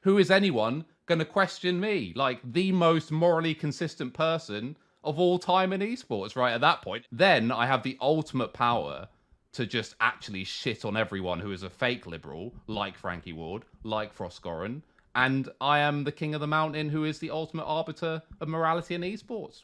who is anyone going to question me? Like the most morally consistent person of all time in esports, right? At that point, then I have the ultimate power to just actually shit on everyone who is a fake liberal, like Frankie Ward, like Froskurinn, and I am the king of the mountain who is the ultimate arbiter of morality in esports.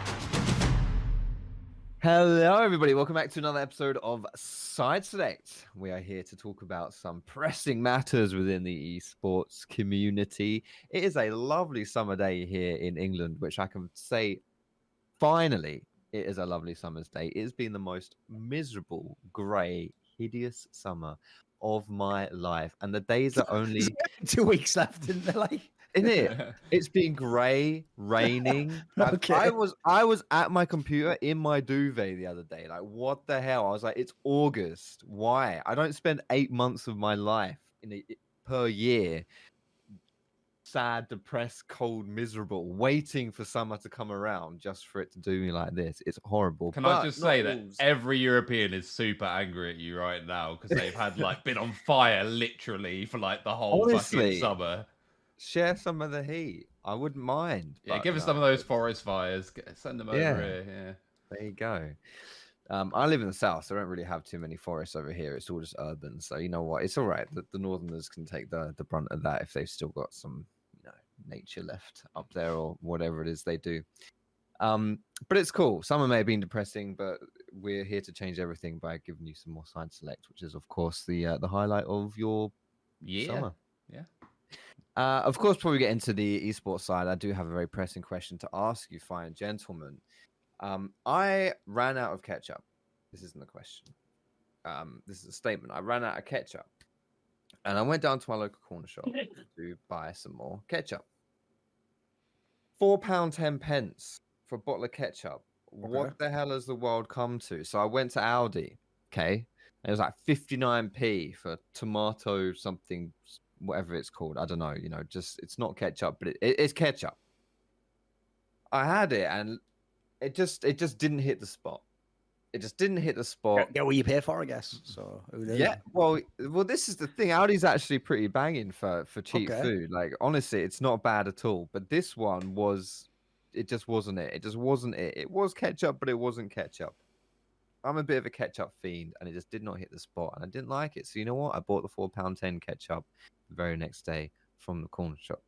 Hello, everybody. Welcome back to another episode of Side Select. We are here to talk about some pressing matters within the esports community. It is a lovely summer day here in England, which I can say finally it is a lovely summer's day. It has been the most miserable, grey, hideous summer of my life, and the days are only two weeks left, isn't there? Like, isn't it? It's been grey, raining. Okay. I was I was at my computer in my duvet the other day. Like, what the hell? I was like, it's August. Why? I don't spend eight months of my life in a, per year sad, depressed, cold, miserable, waiting for summer to come around just for it to do me like this. It's horrible. Can But I just say that every European is super angry at you right now because they've had like been on fire literally for like the whole Honestly, fucking summer. Share some of the heat. I wouldn't mind. Yeah, give us no. some of those forest fires. Send them over Yeah. here. Yeah. There you go. Um, I live in the south, so I don't really have too many forests over here. It's all just urban. So you know what? It's all right. The, the northerners can take the the brunt of that if they've still got some, you know, nature left up there or whatever it is they do. Um, but it's cool. Summer may have been depressing, but we're here to change everything by giving you some more side select, which is of course the uh, the highlight of your Yeah. summer. Yeah. Uh, of course, before we get into the esports side, I do have a very pressing question to ask you, fine gentlemen. Um, I ran out of ketchup. This isn't a question. Um, this is a statement. I ran out of ketchup, and I went down to my local corner shop to buy some more ketchup. Four pound ten pence for a bottle of ketchup. Okay. What the hell has the world come to? So I went to Aldi. Okay, and it was like fifty nine p for tomato something, whatever it's called. I don't know. You know, just it's not ketchup, but it, it, it's ketchup. I had it, and it just it just didn't hit the spot. It just didn't hit the spot. get what you pay for, I guess. So, who? Yeah, well, well, this is the thing. Aldi's actually pretty banging for for cheap Okay. food. Like honestly, it's not bad at all. But this one was, it just wasn't it. It just wasn't it. It was ketchup, but it wasn't ketchup. I'm a bit of a ketchup fiend, and it just did not hit the spot, and I didn't like it. So you know what? I bought the four pound ten ketchup the very next day from the corner shop.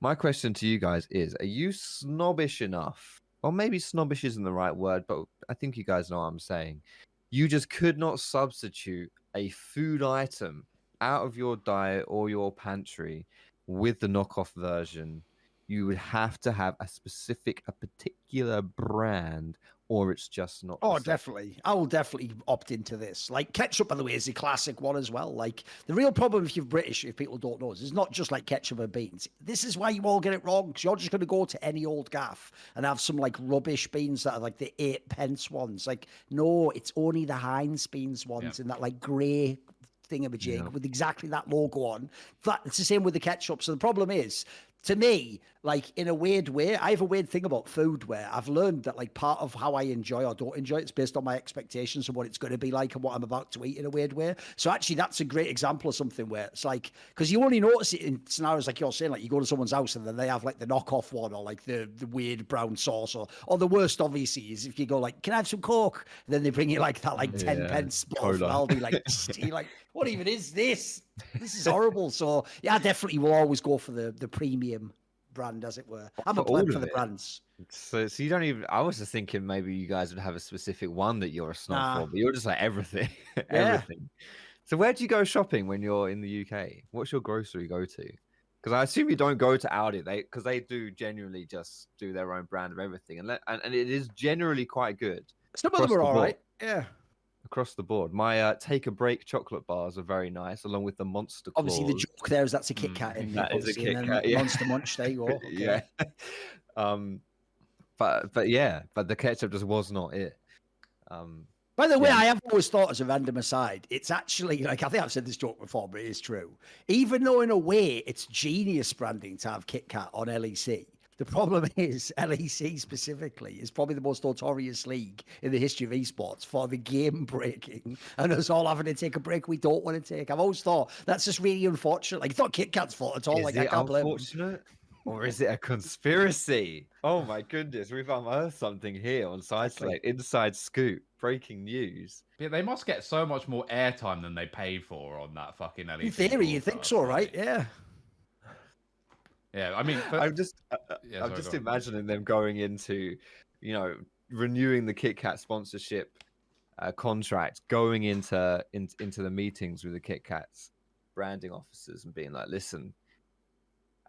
My question to you guys is: Are you snobbish enough? Or maybe snobbish isn't the right word, but I think you guys know what I'm saying you just could not substitute a food item out of your diet or your pantry with the knockoff version. You would have to have a specific, a particular brand, or it's just not. Oh, definitely. I will definitely opt into this. Like ketchup, by the way, is a classic one as well. Like the real problem if you're British, if people don't know, is it's not just like ketchup and beans. This is why you all get it wrong because you're just going to go to any old gaff and have some like rubbish beans that are like the eight pence ones. Like no, it's only the Heinz beans ones in that like grey thingamajig Yeah. with exactly that logo on. That it's the same with the ketchup. So the problem is, to me, like in a weird way, I have a weird thing about food where I've learned that like part of how I enjoy or don't enjoy it's based on my expectations of what it's going to be like and what I'm about to eat in a weird way. So actually, that's a great example of something where it's like because you only notice it in scenarios like you're saying, like you go to someone's house and then they have like the knockoff one or like the the weird brown sauce or or the worst obviously is if you go like, can I have some coke? And then they bring you like that like ten Yeah, pence bottle cola. Aldi, like like what even is this? This is horrible. So yeah, I definitely will always go for the the premium brand, as it were. I'm a For pleb for the it. brands. So, so you don't even. I was just thinking maybe you guys would have a specific one that you're a snob Nah. for, but you're just like everything, Yeah. everything. So where do you go shopping when you're in the UK? What's your grocery go to? Because I assume you don't go to Aldi, they because they do genuinely just do their own brand of everything, and let, and, and it is generally quite good Some of them are the all board. right. Yeah. Across the board. My uh, take a break chocolate bars are very nice, along with the monster. Obviously, the joke there is that's a Kit Mm, Kat in that there, is a Kit and then Kat, yeah. Monster Munch. There you go. Okay. yeah. um, but but yeah, but the ketchup just was not it. Um, By the way, Yeah. I have always thought, as a random aside, it's actually like I think I've said this joke before, but it is true. Even though in a way it's genius branding to have Kit Kat on LEC, The problem is LEC specifically is probably the most notorious league in the history of esports for the game breaking and us all having to take a break we don't want to take. I've always thought that's just really unfortunate. Like, it's not Kit Kat's fault at all. Is like, I it can't blame them. unfortunate? Or is it a conspiracy? Oh my goodness, we've unearthed something here on Side Select. Inside scoop, breaking news. Yeah, they must get so much more airtime than they pay for on that fucking LEC. In theory, you think so, right? Yeah. Yeah, I mean, for- I'm just, uh, uh, Yeah, I'm sorry, just go on. imagining them going into, you know, renewing the Kit Kat sponsorship uh, contract, going into in, into the meetings with the Kit Kats branding officers and being like, "Listen,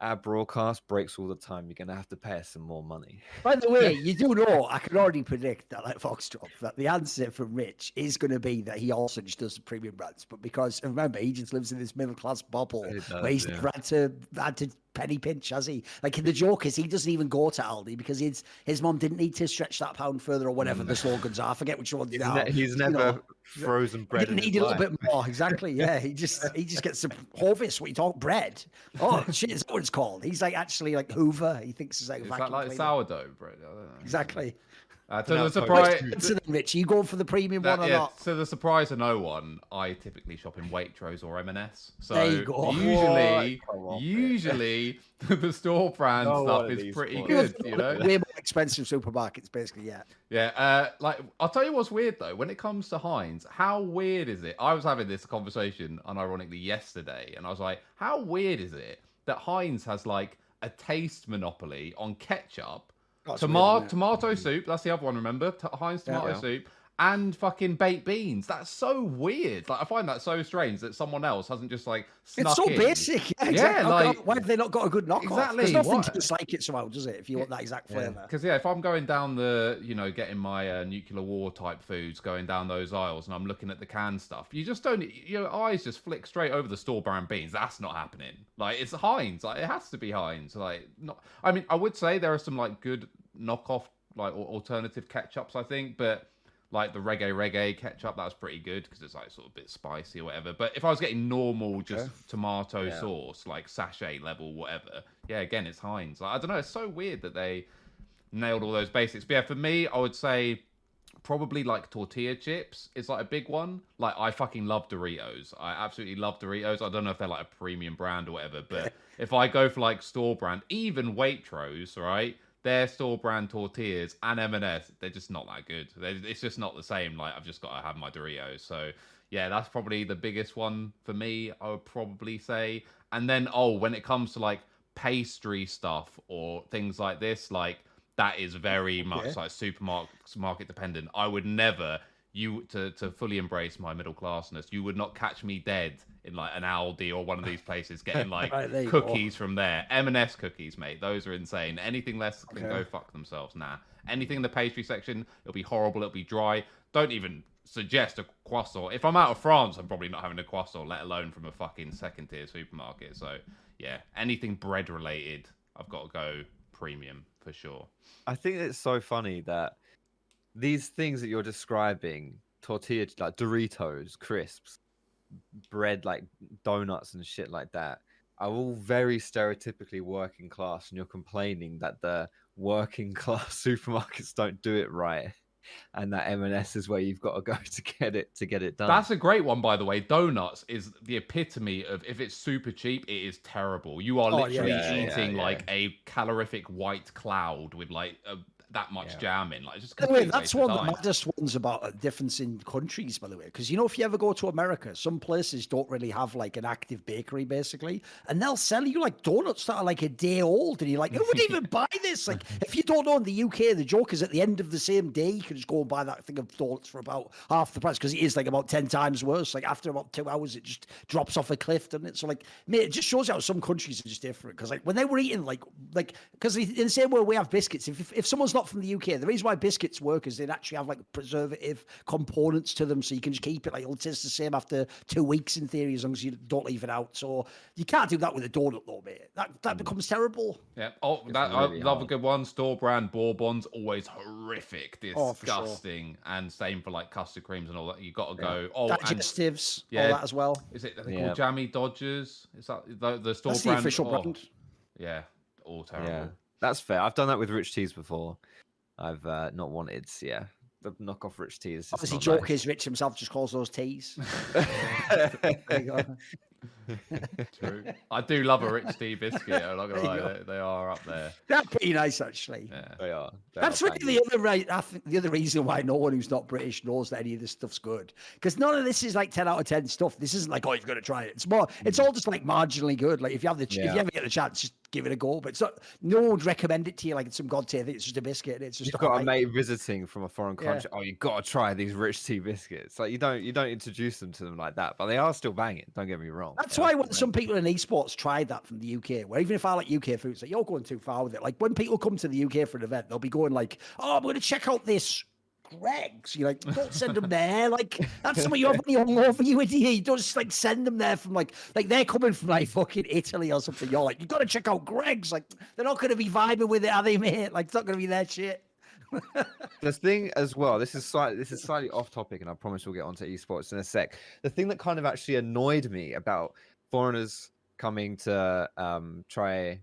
our broadcast breaks all the time. You're gonna have to pay us some more money." By the way, you do know I can already predict that, like Foxdrop, that the answer from Rich is going to be that he also just does the premium brands. But because remember, he just lives in this middle class bubble He where he's yeah. had to had to penny pinch, has he? Like the Jokers, he doesn't even go to Aldi because his his mom didn't need to stretch that pound further or whatever mm. the slogans are. I forget which one. He's, now. ne- he's never know. frozen He bread. didn't in his a little bit more, exactly. Yeah, he just he just gets some Hovis. What you talk bread? Oh shit, is what it's called? He's like actually like Hoover. He thinks it's like is that like cleaner. sourdough bread? I don't know. Exactly. Uh, to No, the surprise, Answer them, Rich. You going for the premium that- one or yeah, not? to the surprise of no one, I typically shop in Waitrose or M&S. So There you go. usually, What? Come on, Rich. usually the store brand No stuff is pretty boys. good. You know, Way more expensive supermarkets, basically. Yeah. Yeah, uh, like I'll tell you what's weird though. When it comes to Heinz, how weird is it? I was having this conversation, unironically, yesterday, and I was like, "How weird is it that Heinz has like a taste monopoly on ketchup, That's tomato weird, tomato soup? That's the other one. Remember, T- Heinz Yeah. tomato Yeah. soup." And fucking baked beans. That's so weird. Like I find that so strange that someone else hasn't just like snuck It's so in. basic. Yeah, Yeah, exactly. Come- like- why have they not got a good knockoff? Exactly, There's nothing what- just like it somehow, does it? If you want that exact flavour. Because yeah, if I'm going down the, you know, getting my uh, nuclear war type foods, going down those aisles, and I'm looking at the canned stuff, you just don't. Your eyes just flick straight over the store brand beans. That's not happening. Like it's Heinz. Like it has to be Heinz. Like not. I mean, I would say there are some like good knockoff, like al- alternative ketchups. I think, but like the reggae reggae ketchup, That was pretty good because it's like sort of a bit spicy or whatever. But if I was getting normal, just tomato Yeah. sauce, like sachet level, whatever, yeah, again, it's Heinz. Like, I don't know. It's so weird that they nailed all those basics. But yeah, for me, I would say probably like tortilla chips is like a big one. Like I fucking love Doritos. I absolutely love Doritos. I don't know if they're like a premium brand or whatever, but if I go for like store brand, even Waitrose, right? Their store brand tortillas and M&S, they're just not that good. They're, it's just not the same. Like I've just got to have my Doritos. So yeah, that's probably the biggest one for me. I would probably say. And then oh, when it comes to like pastry stuff or things like this, like that is very much like supermarket market dependent. I would never you to to fully embrace my middle classness. You would not catch me dead in like an Aldi or one of these places getting like Right, there you go. cookies from there. M&S cookies, mate. Those are insane. Anything less can go fuck themselves. Nah. Anything in the pastry section, it'll be horrible. It'll be dry. Don't even suggest a croissant. If I'm out of France, I'm probably not having a croissant, let alone from a fucking second tier supermarket. So yeah, anything bread related, I've got to go premium for sure. I think it's so funny that these things that you're describing, tortilla like Doritos, crisps, bread like donuts and shit like that, are all very stereotypically working class, and you're complaining that the working class supermarkets don't do it right, and that M&S is where you've got to go to get it to get it done. That's a great one, by the way. Donuts is the epitome of if it's super cheap, it is terrible. You are Oh, yeah, literally yeah, yeah, eating yeah. like a calorific white cloud with like a, that much Yeah. jam in. Like just By way, that's one of the time. maddest ones about a difference in countries, by the way. Because you know, if you ever go to America, some places don't really have like an active bakery, basically, and they'll sell you like donuts that are like a day old, and you're like, who would even buy this? Like, if you don't know in the UK, the joke is at the end of the same day, you can just go and buy that thing of donuts for about half the price because it is like about ten times worse. Like after about two hours, it just drops off a cliff, doesn't it? So like, mate, it just shows you how some countries are just different. Because like when they were eating like like because in the same way we have biscuits, if if someone's not from the UK, the reason why biscuits work is they actually have like preservative components to them, so you can just keep it like it'll taste the same after two weeks in theory, as long as you don't leave it out. So you can't do that with a donut, though, mate. That that mm. becomes terrible. Yeah. Oh, that really I love a good one. Store brand bourbons always horrific, Oh, sure. disgusting, and same for like custard creams and all that. You got to go. Oh, and Digestives, Yeah. all that as well. is it? Are they Yeah. called Jammy Dodgers? Is that the, the store That's the brand? official Oh, brand. Yeah, all terrible. Yeah. That's fair. I've done that with rich teas before. I've uh, not wanted, yeah, the knockoff rich teas. Obviously, Joke nice. is rich himself, just calls those teas. There you go. True. I do love a rich tea biscuit. I'm not gonna There lie, they, they are up there. That's pretty nice, actually. Yeah. They are. they That's are really banging. the other right. I think the other reason why no one who's not British knows that any of this stuff's good, because none of this is like ten out of ten stuff. This isn't like oh you've got to try it. It's more. It's hmm. all just like marginally good. Like if you have the ch if you ever get the chance, just give it a go. But it's not. No one would recommend it to you like it's some god tier thing. It's just a biscuit. And it's just You've got a mate visiting from a foreign Yeah. country. Oh, you've got to try these rich tea biscuits. Like you don't, you don't introduce them to them like that, but they are still banging. Don't get me wrong. That's Are why when some people in esports tried that from the UK, where even if I like UK food, it's like you're going too far with it. Like when people come to the UK for an event, they'll be going like, "Oh, I'm going to check out this." Greg's, you're like, don't send them there. Like that's some of your money hungover, you idiot. You don't just like send them there from like, like they're coming from like fucking Italy or something. You're like, you got to check out Greg's. Like they're not going to be vibing with it, are they, mate? Like it's not going to be their shit. The thing as well this is slightly this is slightly off topic and i promise we'll get onto esports in a sec the thing that kind of actually annoyed me about foreigners coming to um try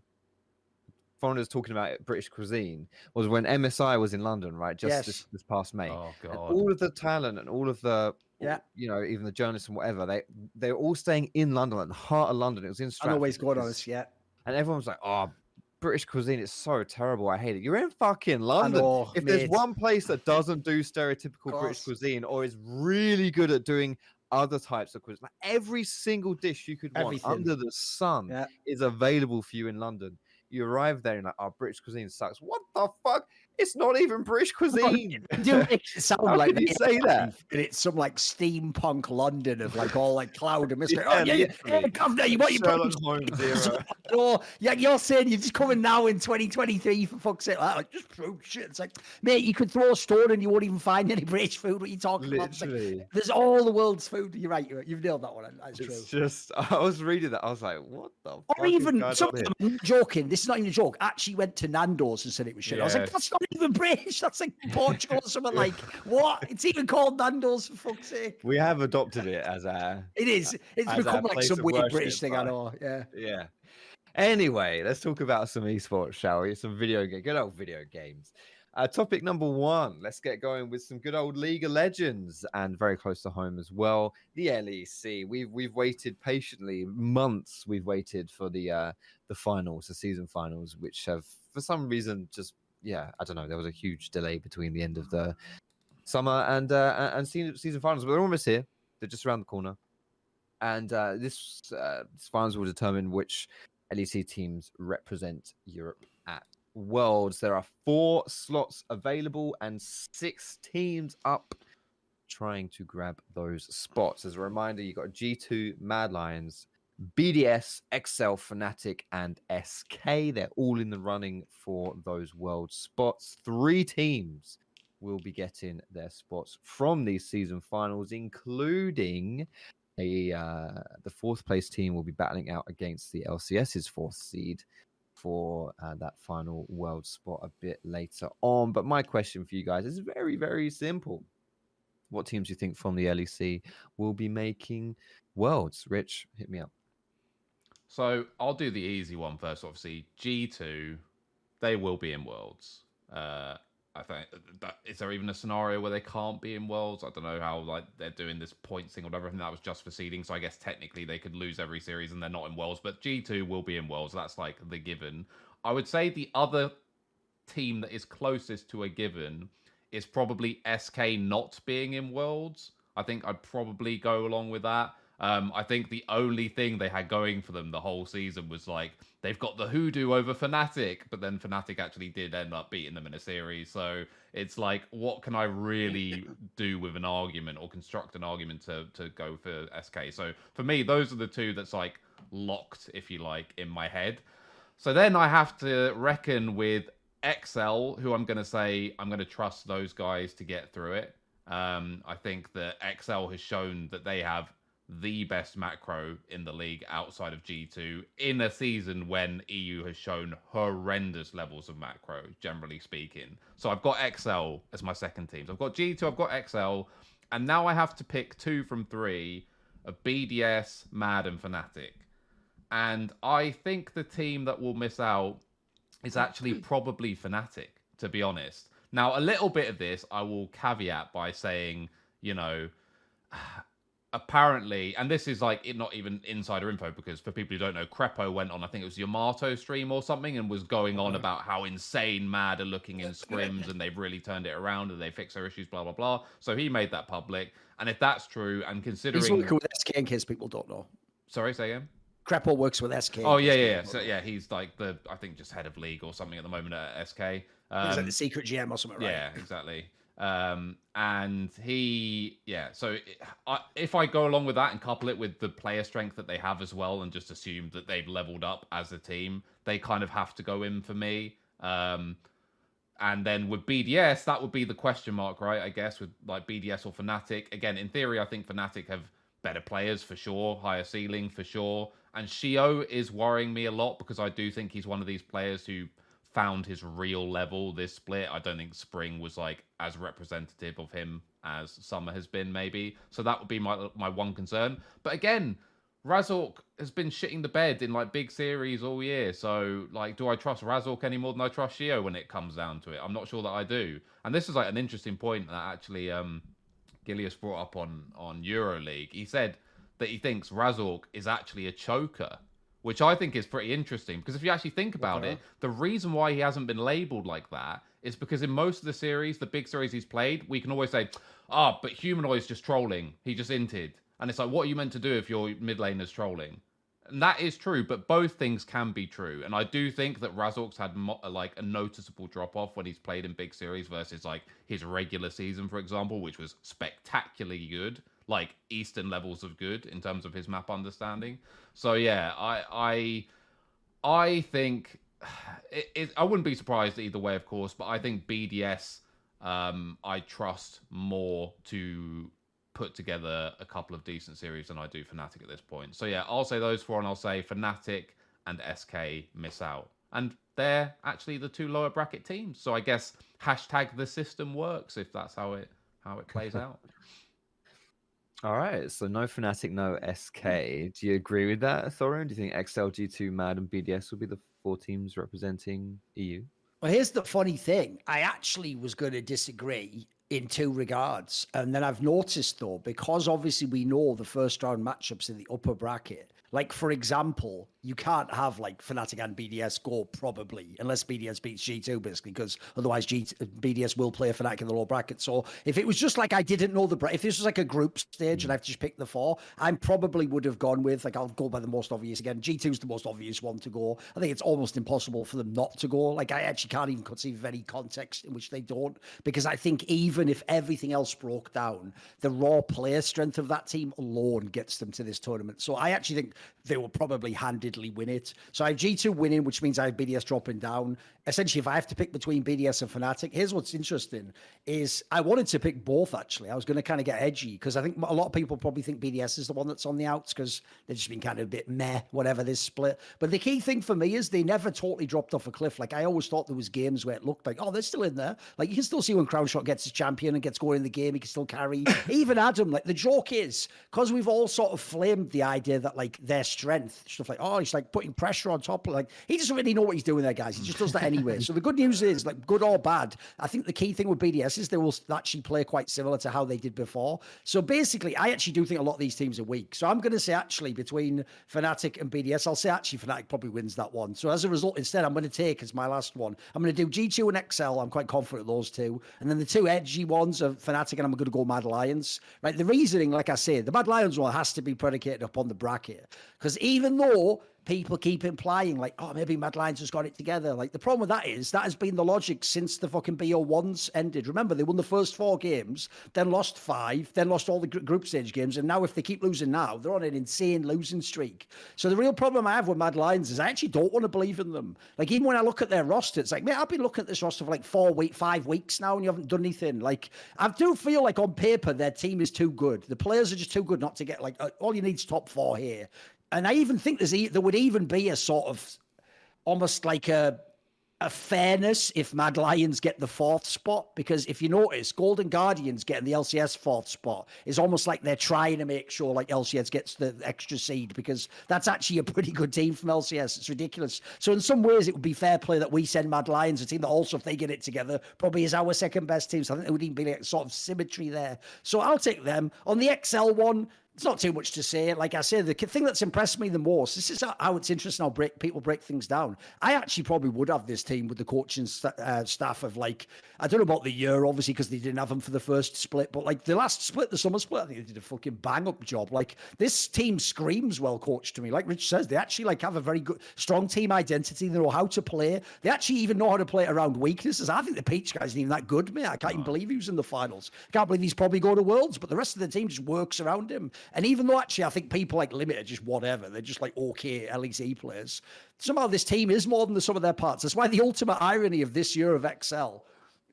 foreigners talking about british cuisine was when msi was in london right just this, Yes. this past may Oh god. all of the talent and all of the Yeah. you know even the journalists and whatever they they're all staying in london like the heart of london it was in I Stratford know always going on because- this, yeah. and everyone was like oh british cuisine is so terrible i hate it you're in fucking london know, if there's one place that doesn't do stereotypical. British cuisine or is really good at doing other types of cuisine, like every single dish you could want under the sun Yeah. is available for you in London. You arrive there and like, oh, British cuisine sucks. What the fuck? It's not even British cuisine. do it sound How like you say that? And it's some like steampunk London of like all like cloud and mystery. Yeah, oh yeah, yeah, yeah, literally. governor, you want your Sherlock problems? Holmes era. Oh, yeah, you're saying you're just coming now in 2023 for fuck's sake. Like, just throw shit. It's like, mate, you could throw a stone and you won't even find any British food. What are you talking about? Like, Literally. there's all the world's food. You're right. You've nailed that one. That's true. It's just, I was reading that. I was like, what the fuck? Or even some on of here? them, I'm joking. This is not even a joke. I Actually, went to Nando's and said it was shit. I was like, that's not even British. That's like Portugal or something. Like what? It's even called Nando's for fuck's sake. We have adopted it as a It is. It's become like some weird worship, British thing. I know. Yeah. Yeah. Anyway, let's talk about some esports, shall we? Some video game, good old video games. Uh, topic number one. Let's get going with some good old League of Legends, and very close to home as well. The LEC. We've we've waited patiently months. We've waited for the uh, the finals, the season finals, which have for some reason just yeah, I don't know. There was a huge delay between the end of the summer and uh, and season season finals, but they're almost here. They're just around the corner, and uh, this uh, this finals will determine which LEC teams represent Europe at Worlds. There are four slots available and six teams up trying to grab those spots. As a reminder, you've got G2, Mad Lions, BDS, XL, Fnatic, and SK. They're all in the running for those world spots. Three teams will be getting their spots from these season finals, including a uh, the fourth place team will be battling out against the LCS's fourth seed for uh, that final world spot a bit later on. But my question for you guys is very, very simple. What teams do you think from the LEC will be making worlds? Rich, hit me up. So I'll do the easy one first. Obviously, G two, they will be in Worlds. Uh, I think that is there even a scenario where they can't be in Worlds? I don't know how like they're doing this or whatever. I think that was just for seeding. So I guess technically they could lose every series and they're not in Worlds. But G two will be in Worlds. That's like the given. I would say the other team that is closest to a given is probably SK not being in Worlds. I think I'd probably go along with that. Um, I think the only thing they had going for them the whole season was like they've got the hoodoo over Fnatic, but then Fnatic actually did end up beating them in a series. So it's like, what can I really do with an argument or construct an argument to to go for SK? So for me, those are the two that's like locked, if you like, in my head. So then I have to reckon with XL, who I'm going to say I'm going to trust those guys to get through it. Um, I think that XL has shown that they have the best macro in the league outside of G2 in a season when EU has shown horrendous levels of macro, generally speaking. So I've got XL as my second team. So I've got G2, I've got XL, and now I have to pick two from three of BDS, Mad, and Fnatic. And I think the team that will miss out is actually probably Fnatic, to be honest. Now, a little bit of this I will caveat by saying, you know, apparently, and this is like it not even insider info because for people who don't know, Crepo went on, I think it was Yamato stream or something, and was going on about how insane mad are looking in scrims and they've really turned it around and they fix their issues, blah blah blah. So he made that public, and if that's true, and considering He's working with SK in case people don't know. sorry, say again. Crepo works with SK. Oh yeah, yeah, yeah. So yeah, he's like the I think just head of league or something at the moment at SK. He's Um, like the secret GM or something, right? yeah, exactly. Um, and he, yeah. So I, if I go along with that and couple it with the player strength that they have as well, and just assume that they've leveled up as a team, they kind of have to go in for me. Um, and then with BDS, that would be the question mark, right? I guess with like BDS or Fnatic. Again, in theory, I think Fnatic have better players for sure, higher ceiling for sure. And Sheo is worrying me a lot because I do think he's one of these players who found his real level this split. I don't think Spring was like as representative of him as Summer has been, maybe. So that would be my my one concern. But again, Razork has been shitting the bed in like big series all year. So like, do I trust Razork any more than I trust Sheo when it comes down to it? I'm not sure that I do. And this is like an interesting point that actually um Gilius brought up on on EuroLeague. He said that he thinks Razork is actually a choker, which I think is pretty interesting because if you actually think about it, the reason why he hasn't been labeled like that is because in most of the series, the big series he's played, we can always say, "Ah, but Humanoid's just trolling. He just inted." And it's like, what are you meant to do if your mid laner's trolling? And that is true, but both things can be true. And I do think that Razork's had mo- like a noticeable drop off when he's played in big series versus like his regular season, for example, which was spectacularly good, like Eastern levels of good in terms of his map understanding. So yeah, I I I think it, it, I wouldn't be surprised either way, of course, but I think BDS um, I trust more to put together a couple of decent series than I do Fnatic at this point. So yeah, I'll say those four, and I'll say Fnatic and SK miss out, and they're actually the two lower bracket teams. So I guess hashtag the system works if that's how it how it plays out. All right, so no Fnatic, no mm. SK. Do you agree with that, Thorin? Do you think XL, G2, Mad, and BDS will be the four teams representing EU? Well, here's the funny thing. I actually was going to disagree in two regards. And then I've noticed, though, because obviously we know the first round matchups in the upper bracket. Like, for example, you can't have like Fnatic and BDS go probably unless BDS beats G2, basically, because otherwise G- BDS will play Fnatic in the lower bracket. So if it was just like I didn't know the, if this was like a group stage and hmm. I've just picked the four, I probably would have gone with, like, I'll go by the most obvious again. G2's the most obvious one to go. I think it's almost impossible for them not to go. Like, I actually can't even conceive of any context in which they don't, because I think even if everything else broke down, the raw player strength of that team alone gets them to this tournament. So I actually think they will probably handedly win it. So I have G2 winning, which means I have BDS dropping down. Essentially, if I have to pick between BDS and Fnatic, here's what's interesting is I wanted to pick both actually. I was going to kind of get edgy because I think a lot of people probably think BDS is the one that's on the outs because they've just been kind of a bit meh, whatever this split. But the key thing for me is they never totally dropped off a cliff. Like I always thought there was games where it looked like, oh, they're still in there. Like you can still see when Crownshot gets his champion and gets going in the game, he can still carry. Even Adam, like the joke is, because we've all sort of flamed the idea that like their strength, stuff like, oh, like putting pressure on top. Like he doesn't really know what he's doing there, guys. He just does that anyway. so the good news is, like, good or bad, I think the key thing with BDS is they will actually play quite similar to how they did before. So basically, I actually do think a lot of these teams are weak. So I'm going to say actually between Fnatic and BDS, I'll say actually Fnatic probably wins that one. So as a result, instead, I'm going to take as my last one. I'm going to do G2 and XL. I'm quite confident of those two, and then the two edgy ones are Fnatic, and I'm going to go Mad Lions. Right, the reasoning, like I say, the Mad Lions one has to be predicated upon the bracket because even though people keep implying like, oh, maybe Mad Lions has got it together. Like the problem with that is that has been the logic since the fucking BO1s ended. Remember, they won the first four games, then lost five, then lost all the group stage games, and now if they keep losing now, they're on an insane losing streak. So the real problem I have with Mad Lions is I actually don't want to believe in them. Like even when I look at their roster, it's like, man, I've been looking at this roster for like four week, five weeks now, and you haven't done anything. Like I do feel like on paper their team is too good. The players are just too good not to get like uh, all you need is top four here. And I even think there's there would even be a sort of almost like a a fairness if Mad Lions get the fourth spot because if you notice, Golden Guardians getting the LCS fourth spot is almost like they're trying to make sure like LCS gets the extra seed because that's actually a pretty good team from LCS. It's ridiculous. So in some ways, it would be fair play that we send Mad Lions, a team that also, if they get it together, probably is our second best team. So I think there would even be like sort of symmetry there. So I'll take them on the XL one it's not too much to say. Like I said, the thing that's impressed me the most, this is how it's interesting how break, people break things down. I actually probably would have this team with the coaching st- uh, staff of like, I don't know about the year, obviously, because they didn't have them for the first split, but like the last split, the summer split, I think they did a fucking bang up job. Like this team screams well coached to me. Like Rich says, they actually like have a very good, strong team identity. They know how to play. They actually even know how to play around weaknesses. I think the Peach guy's not even that good, man. I can't even believe he was in the finals. Can't believe he's probably going to Worlds, but the rest of the team just works around him. And even though actually I think people like Limit are just whatever, they're just like okay LEC players. Somehow this team is more than the sum of their parts. That's why the ultimate irony of this year of XL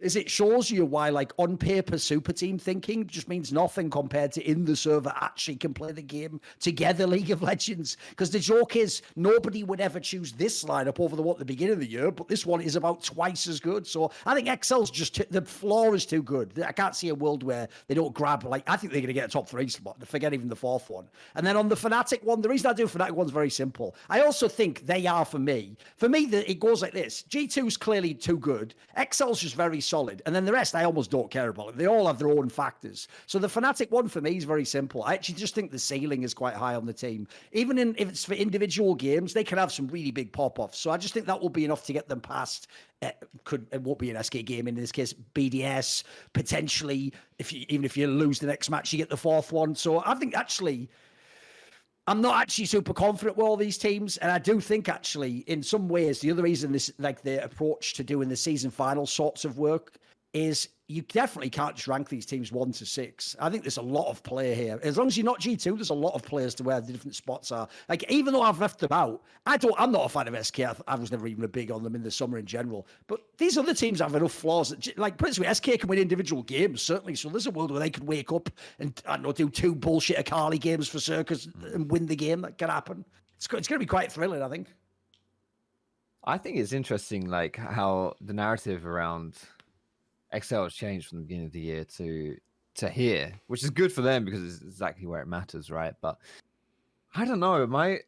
is it shows you why like on paper super team thinking just means nothing compared to in the server actually can play the game together league of legends? Because the joke is nobody would ever choose this lineup over the what the beginning of the year but this one is about twice as good. So i think xl's just t- the floor is too good. I can't see a world where they don't grab like i think they're going to get a top three spot. Forget even the fourth one. And then on the fnatic one the reason i do fnatic one's very simple. I also think they are for me for me the, it goes like this. G2's clearly too good. Xl's just very solid. And then the rest, I almost don't care about. They all have their own factors. So the Fnatic one for me is very simple. I actually just think the ceiling is quite high on the team. Even in, if it's for individual games, they can have some really big pop offs. So I just think that will be enough to get them past. It uh, could it won't be an SK game in this case. BDS potentially. If you even if you lose the next match, you get the fourth one. So I think actually. I'm not actually super confident with all these teams, and I do think actually, in some ways, the other reason this, like the approach to doing the season final sorts of work, is you definitely can't just rank these teams one to six. I think there's a lot of play here. As long as you're not G2, there's a lot of players to where the different spots are. Like, even though I've left them out, I don't, I'm not a fan of SK. I, I was never even a big on them in the summer in general. But these other teams have enough flaws. That, like, principally, SK can win individual games, certainly. So there's a world where they could wake up and, I don't know, do two bullshit Akali games for Circus and win the game. That could happen. It's, it's going to be quite thrilling, I think. I think it's interesting, like, how the narrative around XL has changed from the beginning of the year to to here, which is good for them because it's exactly where it matters, right? But I don't know. My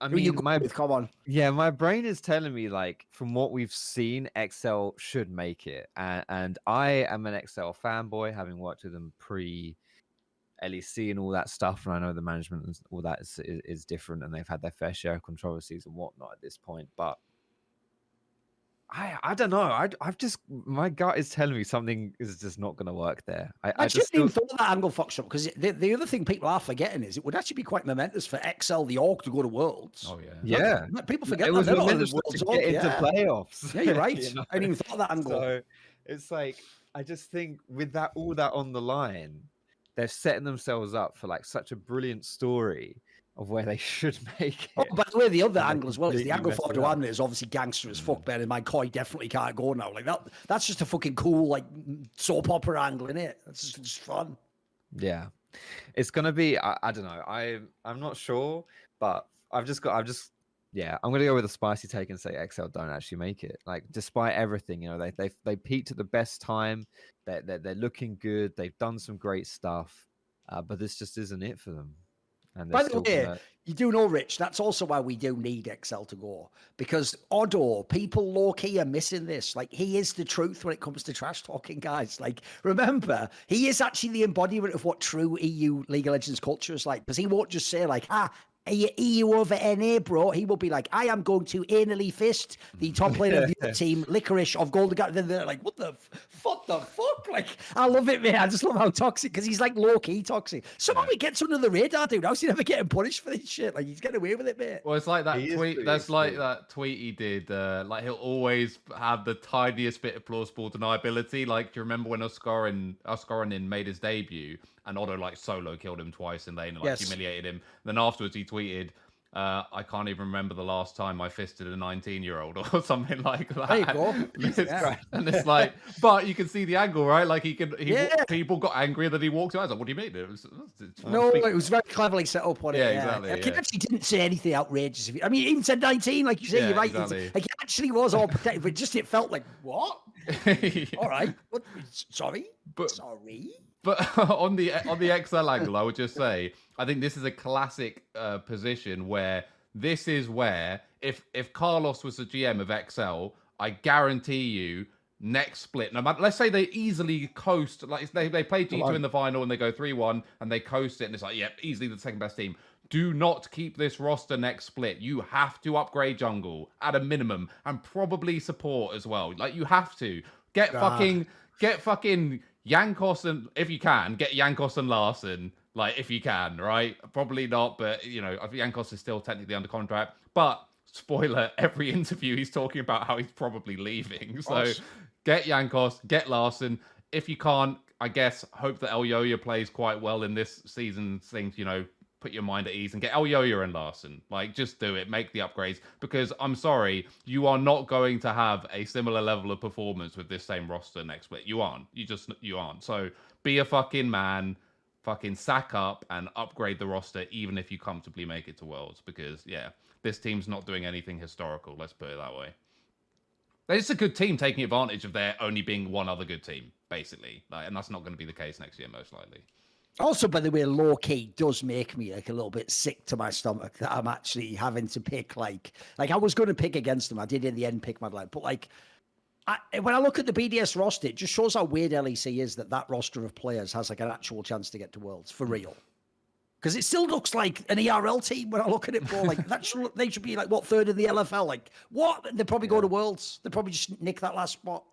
I mean, you my with? Come on. yeah, my brain is telling me like from what we've seen, Excel should make it, and, and I am an Excel fanboy, having worked with them pre LEC and all that stuff, and I know the management and all that is, is, is different, and they've had their fair share of controversies and whatnot at this point, but. I, I don't know. I, I've just my gut is telling me something is just not going to work there. I, I, I just just didn't thought of that angle Foxdrop because the, the other thing people are forgetting is it would actually be quite momentous for XL the org to go to Worlds. Oh yeah. yeah, Like, People forget it that. was They're not in momentous the Worlds to org, into yeah. playoffs. Yeah, you're right. you know? I didn't even thought of that angle. So it's like I just think with that all that on the line, they're setting themselves up for like such a brilliant story of where they should make it. Oh, by the way, the other and angle as well is the angle for it is obviously gangster as fuck. Bear in mind, Koi definitely can't go now. Like that, that's just a fucking cool like soap opera angle in it. That's just, just fun. Yeah, it's gonna be. I, I don't know. I I'm not sure, but I've just got. I've just. Yeah, I'm gonna go with a spicy take and say XL don't actually make it. Like, despite everything, you know, they they they peaked at the best time. They're they're, they're looking good. They've done some great stuff, uh, but this just isn't it for them. And By the way, gonna- You do know, Rich, that's also why we do need XL to go. Because Odo, people low key are missing this. Like, he is the truth when it comes to trash talking, guys. Like, remember, he is actually the embodiment of what true EU League of Legends culture is like. Because he won't just say, like, ah, EU over NA, bro? He will be like, I am going to anally fist the top player of the other team, Licorice of Golden Guard. Then they're like, what the, f- what the fuck? Like, I love it, man. I just love how toxic, because he's like low key toxic. Somehow he gets under the radar, dude. How's he never getting punished for this shit? Like, he's getting away with it, mate. Well, it's like that He tweet. pretty That's like extreme. that tweet he did. Uh, like he'll always have the tiniest bit of plausible deniability. Like, do you remember when Oscarin Oscarinin made his debut and Odo like solo killed him twice in lane and like Yes. humiliated him? then afterwards he tweeted. Uh, I can't even remember the last time I fisted a 19 year old or something like that. There you go. It's- Yeah. And it's like, but you can see the angle, right? Like he could, he, Yeah. people got angry that he walked out. I was like, what do you mean? It was, No, speak- it was very cleverly set up on it. Yeah, Yeah, exactly, Like, He actually didn't say anything outrageous. I mean, he even said 19, like you say, Yeah, you're right. Exactly. Like he actually actually was all protected, but just it felt like what? All right, what? Sorry, but sorry. But on the on the XL angle, I would just say I think this is a classic uh, position where this is where if if Carlos was the GM of XL, I guarantee you next split. No matter, let's say they easily coast, like they they play G two in the final and they go three one and they coast it, and it's like, yeah, easily the second best team. Do not keep this roster next split. You have to upgrade jungle at a minimum and probably support as well. Like you have to get fucking get fucking Yankos and if you can get Yankos and Larssen. Like if you can, right? Probably not, but you know, I think Yankos is still technically under contract. But spoiler, every interview he's talking about how he's probably leaving. So course. get Yankos, get Larssen. If you can't, I guess hope that Elyoya plays quite well in this season's Things You know, put your mind at ease and get oh, Elyoya and Larssen. Like, just do it. Make the upgrades because I'm sorry, you are not going to have a similar level of performance with this same roster next week. You aren't. You just you aren't. So be a fucking man. Fucking sack up and upgrade the roster, even if you comfortably make it to Worlds. Because yeah, this team's not doing anything historical. Let's put it that way. It's a good team taking advantage of there only being one other good team, basically. Like, and that's not going to be the case next year, most likely. Also, by the way, low key does make me like a little bit sick to my stomach that I'm actually having to pick like like I was going to pick against them. I did in the end pick Mad Lions, but like I, when I look at the BDS roster, it just shows how weird LEC is that that roster of players has like an actual chance to get to Worlds for real. Because it still looks like an ERL team when I look at it more. Like that should they should be like what third in the LFL? Like what? They're probably go to Worlds. They probably just nick that last spot.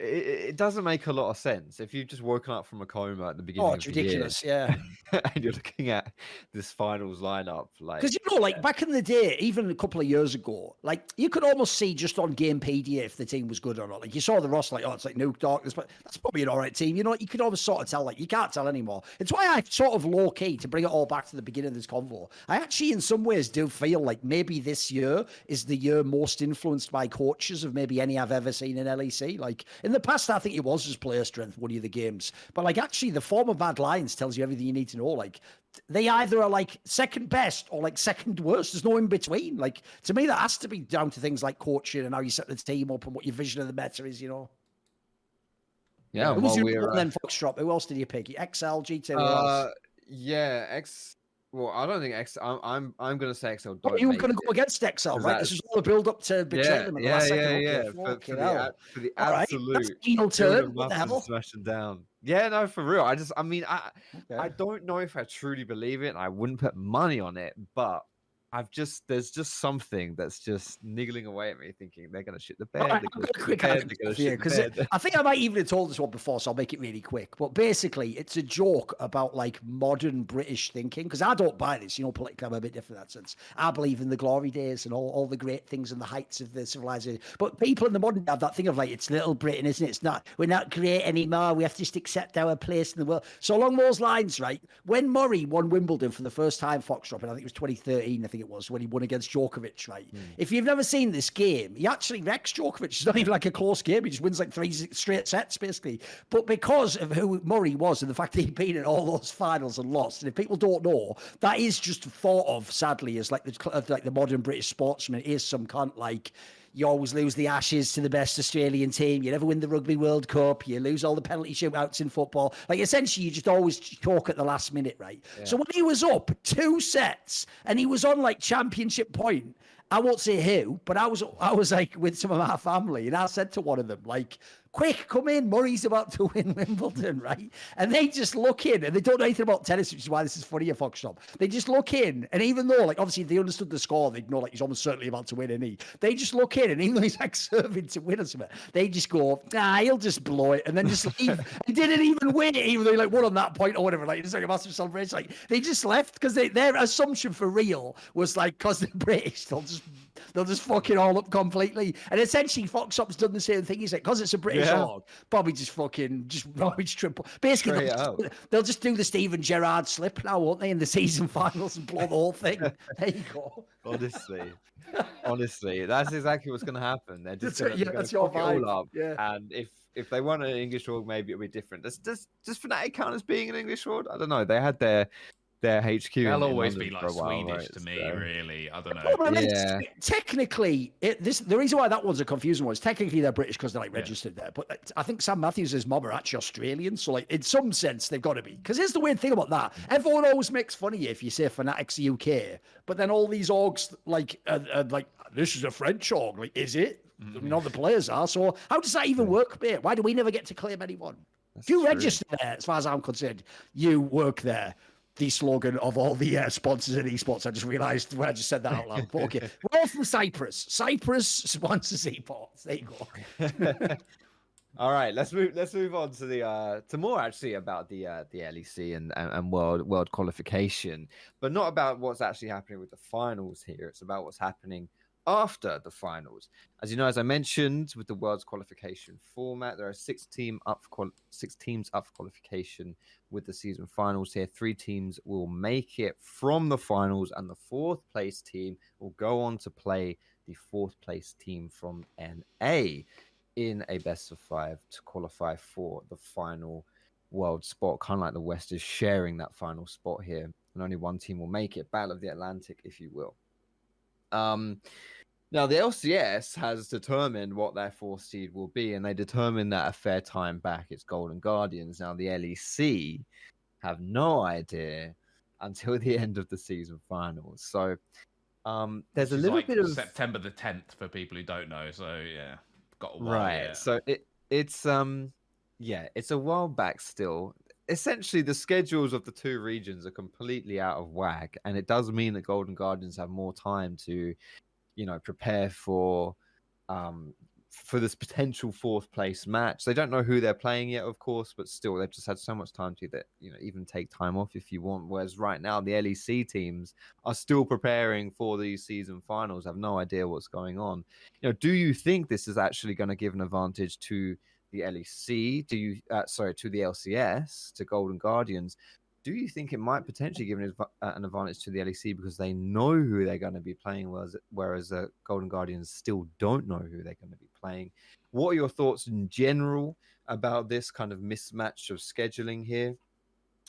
It, it doesn't make a lot of sense if you've just woken up from a coma at the beginning Oh, of it's the year ridiculous. Yeah. and you're looking at this finals lineup. Like, Because you know, like back in the day, even a couple of years ago, like you could almost see just on Gamepedia if the team was good or not. Like you saw the roster, like oh, it's like no Darkness, but that's probably an all right team. You know, you could always sort of tell. Like you can't tell anymore. It's why I sort of low key to bring it all back to the beginning of this convo. I actually, in some ways, do feel like maybe this year is the year most influenced by coaches of maybe any I've ever seen in LEC. Like in the past, I think it was just player strength, one of the games, but like actually, the form of Mad Lions tells you everything you need to know. Like they either are like second best or like second worst. There's no in between. Like to me, that has to be down to things like coaching and how you set the team up and what your vision of the meta is. You know. yeah, Who was your one uh, then Foxdrop? Who else did you pick? XL, GT, uh, yeah, X. Well, I don't think X. I'm I'm, I'm going to say XL. Oh, Don't you were going to go against XL, right? This is all the build up to yeah, them the yeah, last yeah, second. yeah. Okay, For, for the for the All right, absolute penal turn. What the hell? smashing down. Yeah, no, for real. I just, I mean, I, I don't know if I truly believe it. and I wouldn't put money on it, but I've just, there's just something that's just niggling away at me, thinking they're going to shit the bed. All right, they're I've gonna got a shit the quick bed, argument they're gonna for you shit the because. I think I might even have told this one before, so I'll make it really quick. But basically, it's a joke about like modern British thinking because I don't buy this. You know, politically, I'm a bit different in that sense. I believe in the glory days and all, all the great things and the heights of the civilization. But people in the modern day have that thing of like, it's little Britain, isn't it? It's not, we're not great anymore. We have to just accept our place in the world. So, along those lines, right, when Murray won Wimbledon for the first time, Foxdrop, and I think it was 2013, I think it was, when he won against Djokovic, right? Hmm. If you've never seen this game, he actually wrecks Djokovic. It's not even like a close game. He just wins like three straight sets, basically. But because of who Murray was and the fact that he'd been in all those finals and lost, and if people don't know, that is just thought of, sadly, as like the, like the modern British sportsman is some cunt like, you always lose the Ashes to the best Australian team. You never win the Rugby World Cup. You lose all the penalty shootouts in football. Like essentially, you just always talk at the last minute, right? So when he was up two sets and he was on like championship point, I won't say who, but I was I was like with some of my family, and I said to one of them, like, quick, come in, Murray's about to win Wimbledon, right? And they just look in and they don't know anything about tennis, which is why this is funny, a Foxdrop. They just look in, and even though, like, obviously they understood the score, they'd know like he's almost certainly about to win, and he they just look in, and even though he's like serving to win or something, they just go, ah, he'll just blow it, and then just leave. and didn't even win it, even though he like won on that point or whatever. Like it's like a massive celebration. Like they just left because their assumption for real was like because they're British, they'll just they'll just fuck it all up completely. And essentially, Foxdrop's done the same thing. He's like, because it's a British Yeah. org, Bobby just fucking just Norwich triple. Basically, they'll just, they'll just do the Steven Gerrard slip now, won't they, in the season finals and blow the whole thing. there you go. honestly, honestly, that's exactly what's going to happen. They're just going to yeah, that's fuck it all up. Yeah. And if if they want an English org, maybe it'll be different. Does does does Fnatic count as being an English org? I don't know. They had their their HQ. They'll in always London be like while, Swedish right? to me, So- really. I don't know. Problem is, Yeah. technically, it, this the reason why that one's a confusing one is technically they're British because they're like Yeah. registered there. But I think Sam Mathews' mob are actually Australian, so like in some sense they've got to be. Because here's the weird thing about that: mm. everyone always makes fun of you if you say Fnatic's UK, but then all these orgs like are, are like this is a French org. Like, is it? I mean, all the players are. So how does that even work, mate? Why do we never get to claim anyone? if you true. register there, as far as I'm concerned, you work there. The slogan of all the uh, sponsors in esports. I just realised when I just said that out loud. But okay, we're all from Cyprus. Cyprus sponsors esports. There you go. All right, let's move. Let's move on to the uh, to more actually about the uh, the LEC and, and and world world qualification, but not about what's actually happening with the finals here. It's about what's happening after the finals. As you know, as I mentioned, with the world's qualification format, there are six team up for qual- six teams up for qualification with the season finals here. Three teams will make it from the finals, and the fourth place team will go on to play the fourth place team from NA in a best of five to qualify for the final world spot. Kind of like the West is sharing that final spot here, and only one team will make it. Battle of the Atlantic, if you will. Um, now the LCS has determined what their fourth seed will be, and they determined that a fair time back it's Golden Guardians. Now the LEC have no idea until the end of the season finals. So um, there's Which a little like bit of September the 10th for people who don't know. So yeah, got a while. right yeah. so it it's um yeah it's a while back still essentially the schedules of the two regions are completely out of whack and it does mean that golden guardians have more time to you know prepare for um for this potential fourth place match they don't know who they're playing yet of course but still they've just had so much time to that you know even take time off if you want whereas right now the lec teams are still preparing for these season finals have no idea what's going on you know, do you think this is actually going to give an advantage to the LEC? Do you, uh, sorry, to the LCS, to Golden Guardians? Do you think it might potentially give an, uh, an advantage to the LEC because they know who they're going to be playing, whereas, whereas uh, Golden Guardians still don't know who they're going to be playing? What are your thoughts in general about this kind of mismatch of scheduling here?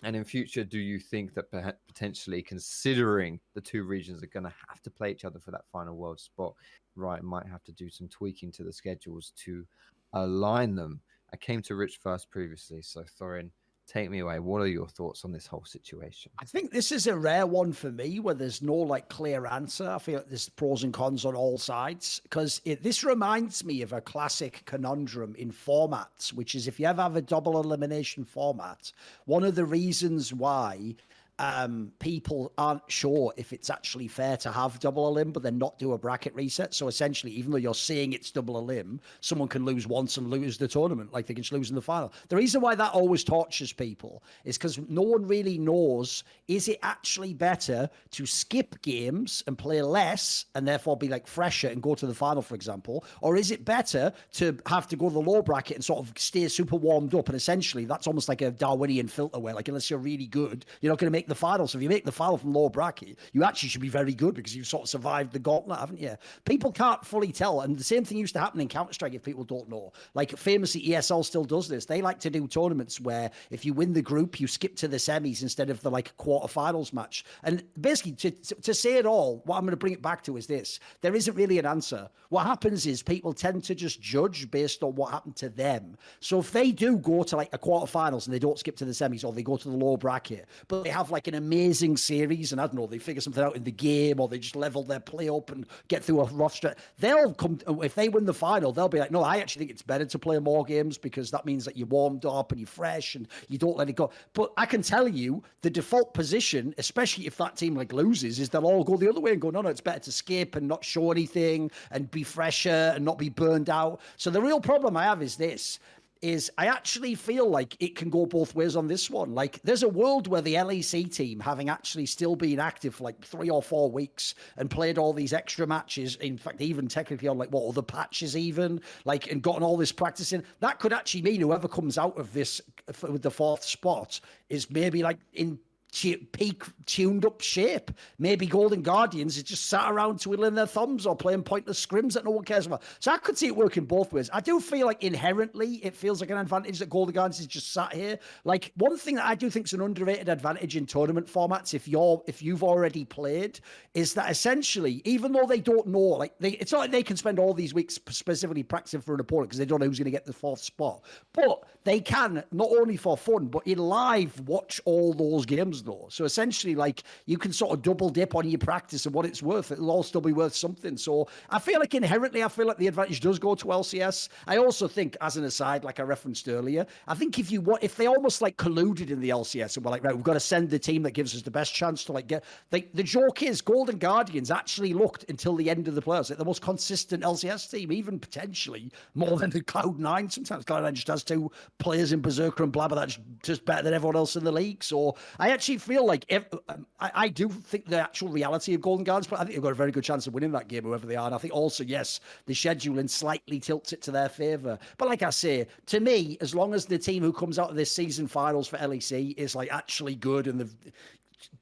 And in future, do you think that potentially, considering the two regions are going to have to play each other for that final world spot, right, might have to do some tweaking to the schedules to align them? I came to Rich first previously, so Thorin, take me away. What are your thoughts on this whole situation? I think this is a rare one for me where there's no like clear answer. I feel like there's pros and cons on all sides because this reminds me of a classic conundrum in formats, which is if you ever have a double elimination format, one of the reasons why um, people aren't sure if it's actually fair to have double a limb, but then not do a bracket reset. So essentially, even though you're saying it's double a limb, someone can lose once and lose the tournament, like they can just lose in the final. The reason why that always tortures people is because no one really knows is it actually better to skip games and play less and therefore be like fresher and go to the final, for example, or is it better to have to go to the low bracket and sort of stay super warmed up? And essentially, that's almost like a Darwinian filter where, like, unless you're really good, you're not going to make the final. So if you make the final from low bracket, you actually should be very good because you've sort of survived the gauntlet, haven't you? People can't fully tell. And the same thing used to happen in Counter Strike if people don't know. Like famously, ESL still does this. They like to do tournaments where if you win the group, you skip to the semis instead of the like quarterfinals match. And basically, to, to, say it all, what I'm going to bring it back to is this there isn't really an answer. What happens is people tend to just judge based on what happened to them. So if they do go to like a quarterfinals and they don't skip to the semis or they go to the low bracket, but they have like an amazing series and I don't know, they figure something out in the game or they just level their play up and get through a rough stretch, they'll come, if they win the final, they'll be like, no, I actually think it's better to play more games because that means that you're warmed up and you're fresh and you don't let it go. But I can tell you the default position, especially if that team like loses, is they'll all go the other way and go, no, no, it's better to skip and not show anything and be fresher and not be burned out. So the real problem I have is this is I actually feel like it can go both ways on this one. Like there's a world where the LEC team, having actually still been active for like three or four weeks and played all these extra matches, in fact, even technically on like what other patches, even like and gotten all this practice in, that could actually mean whoever comes out of this uh, with the fourth spot is maybe like in peak tuned up shape. Maybe Golden Guardians is just sat around twiddling their thumbs or playing pointless scrims that no one cares about. So I could see it working both ways. I do feel like inherently it feels like an advantage that Golden Guardians is just sat here. Like one thing that I do think is an underrated advantage in tournament formats, if you're if you've already played, is that essentially, even though they don't know, like they, it's not like they can spend all these weeks specifically practicing for an opponent because they don't know who's going to get the fourth spot, but they can not only for fun but in live watch all those games though. So essentially, like you can sort of double dip on your practice and what it's worth. It'll all still be worth something. So I feel like inherently, I feel like the advantage does go to LCS. I also think, as an aside, like I referenced earlier, I think if you want, if they almost like colluded in the LCS and were like, right, we've got to send the team that gives us the best chance to like get. Like the joke is, Golden Guardians actually looked until the end of the playoffs like the most consistent LCS team, even potentially more than the Cloud Nine. Sometimes Cloud Nine just has two players in Berserker and Blaber that's just better than everyone else in the league. So I actually feel like if, um, I, I, do think the actual reality of Golden Guardians, but I think they've got a very good chance of winning that game, whoever they are. And I think also, yes, the scheduling slightly tilts it to their favour. But like I say, to me, as long as the team who comes out of this season finals for LEC is like actually good and they've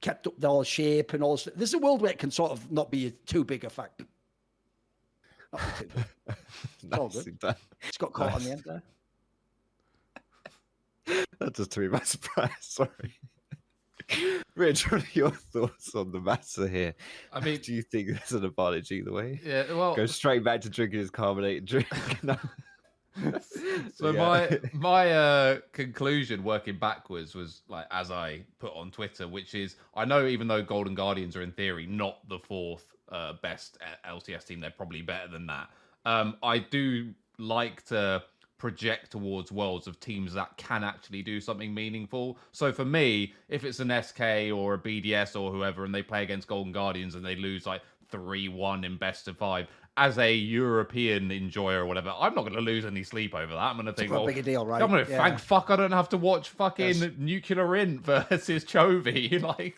kept up their shape and all, this, there's a world where it can sort of not be too big a factor. Not too big. It's all good. It's got caught nice. on the end there. That just to be my surprise. Sorry. Rich, what are your thoughts on the matter here? I mean, do you think there's an advantage either way? Yeah, well, go straight back to drinking his carbonated drink. so yeah. my my uh, conclusion, working backwards, was like as I put on Twitter, which is I know even though Golden Guardians are in theory not the fourth uh, best LCS team, they're probably better than that. Um, I do like to project towards worlds of teams that can actually do something meaningful. So for me, if it's an SK or a BDS or whoever and they play against Golden Guardians and they lose like 3 1 in best of five, as a European enjoyer or whatever, I'm not going to lose any sleep over that. I'm going to think, well, big a deal, right? I'm going to yeah. thank fuck I don't have to watch fucking yes. Nuclear Int versus Chovy. like,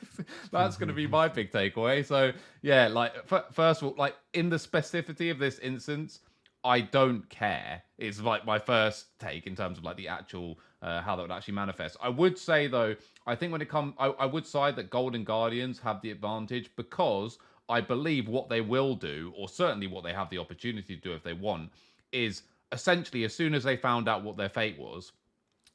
that's going to be my big takeaway. So, yeah, like, f- first of all, like, in the specificity of this instance, I don't care. It's like my first take in terms of like the actual uh, how that would actually manifest. I would say though, I think when it comes, I, I would side that Golden Guardians have the advantage because I believe what they will do, or certainly what they have the opportunity to do if they want, is essentially as soon as they found out what their fate was,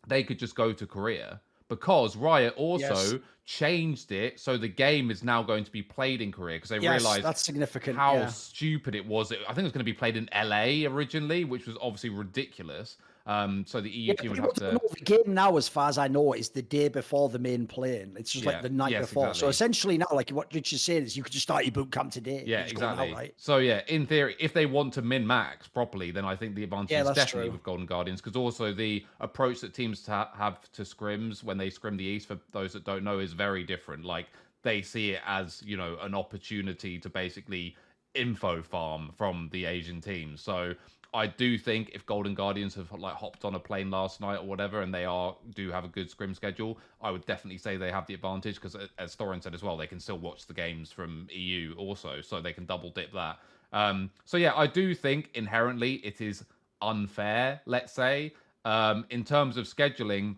they could just go to Korea because Riot also yes. changed it so the game is now going to be played in Korea because they yes, realized that's significant. How yeah. stupid it was. I think it was going to be played in LA originally, which was obviously ridiculous. Um, so the EU yeah, would have to. The game now, as far as I know, is the day before the main playing. It's just yeah, like the night yes, before. Exactly. So essentially, now, like what Richard's saying is, you could just start your boot camp today. Yeah, exactly. Out, right? So yeah, in theory, if they want to min max properly, then I think the advantage yeah, is definitely true. with Golden Guardians because also the approach that teams have to scrims when they scrim the East, for those that don't know, is very different. Like they see it as you know an opportunity to basically info farm from the Asian teams. So I do think if Golden Guardians have like hopped on a plane last night or whatever, and they are do have a good scrim schedule, I would definitely say they have the advantage because, as Thorin said as well, they can still watch the games from EU also, so they can double dip that. Um, so yeah, I do think inherently it is unfair. Let's say um, in terms of scheduling,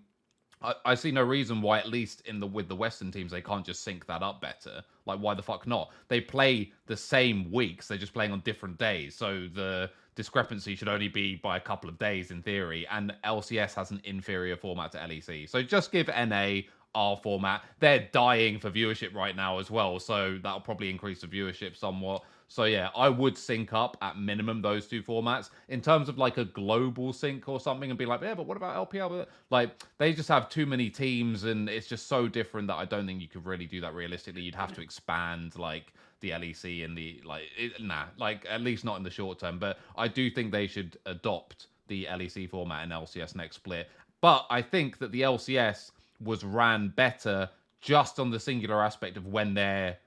I, I, see no reason why, at least in the with the Western teams, they can't just sync that up better. Like, why the fuck not? They play the same weeks; they're just playing on different days. So the discrepancy should only be by a couple of days in theory, and LCS has an inferior format to LEC. So just give NA our format. They're dying for viewership right now as well, so that'll probably increase the viewership somewhat. So yeah, I would sync up at minimum those two formats in terms of like a global sync or something, and be like, yeah, but what about LPL? Like they just have too many teams, and it's just so different that I don't think you could really do that realistically. You'd have to expand like the LEC and the like. It, nah, like at least not in the short term. But I do think they should adopt the LEC format in LCS next split. But I think that the LCS was ran better just on the singular aspect of when their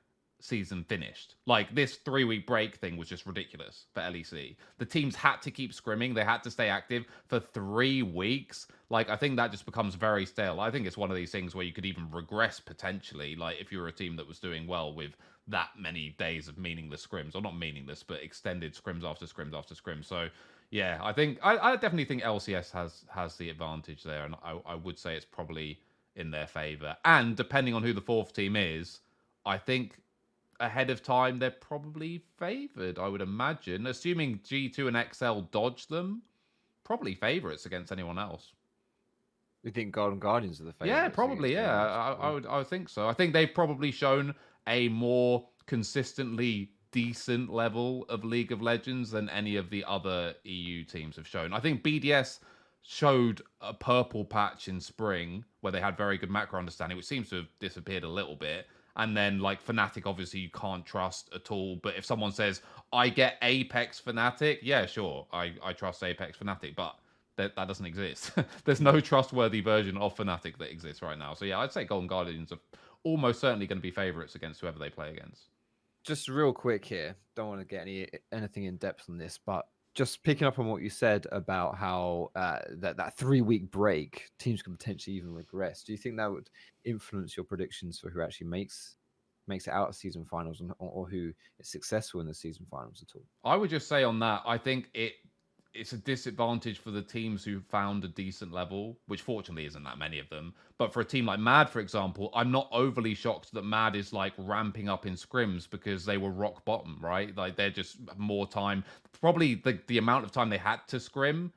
season finished. Like this three week break thing was just ridiculous for LEC. The teams had to keep scrimming, they had to stay active for three weeks. Like I think that just becomes very stale. I think it's one of these things where you could even regress potentially, like if you were a team that was doing well with that many days of meaningless scrims, or not meaningless, but extended scrims after scrims after scrims. So yeah, I think I, I definitely think LCS has has the advantage there, and I, I would say it's probably in their favor. And depending on who the fourth team is, I think ahead of time they're probably favored, I would imagine. Assuming G2 and XL dodge them, probably favorites against anyone else. You think Golden Guardians are the favourites? Yeah, probably. Yeah. I, I would. I would think so. I think they've probably shown a more consistently decent level of League of Legends than any of the other EU teams have shown. I think BDS showed a purple patch in spring where they had very good macro understanding, which seems to have disappeared a little bit. And then like Fnatic, obviously you can't trust at all. But if someone says I get Apex Fnatic, yeah, sure, I I trust Apex Fnatic, but that, that doesn't exist. There's no trustworthy version of Fnatic that exists right now. So yeah, I'd say Golden Guardians are almost certainly going to be favorites against whoever they play against. just real quick here don't want to get any anything in depth on this but just picking up on what you said about how uh, that that three week break teams can potentially even regress do you think that would influence your predictions for who actually makes makes it out of season finals and, or, or who is successful in the season finals at all I would just say on that, I think it it's a disadvantage for the teams who found a decent level, which fortunately isn't that many of them. But for a team like Mad, for example, I'm not overly shocked that Mad is like ramping up in scrims because they were rock bottom, right? Like they're just more time. Probably the, the amount of time they had to scrim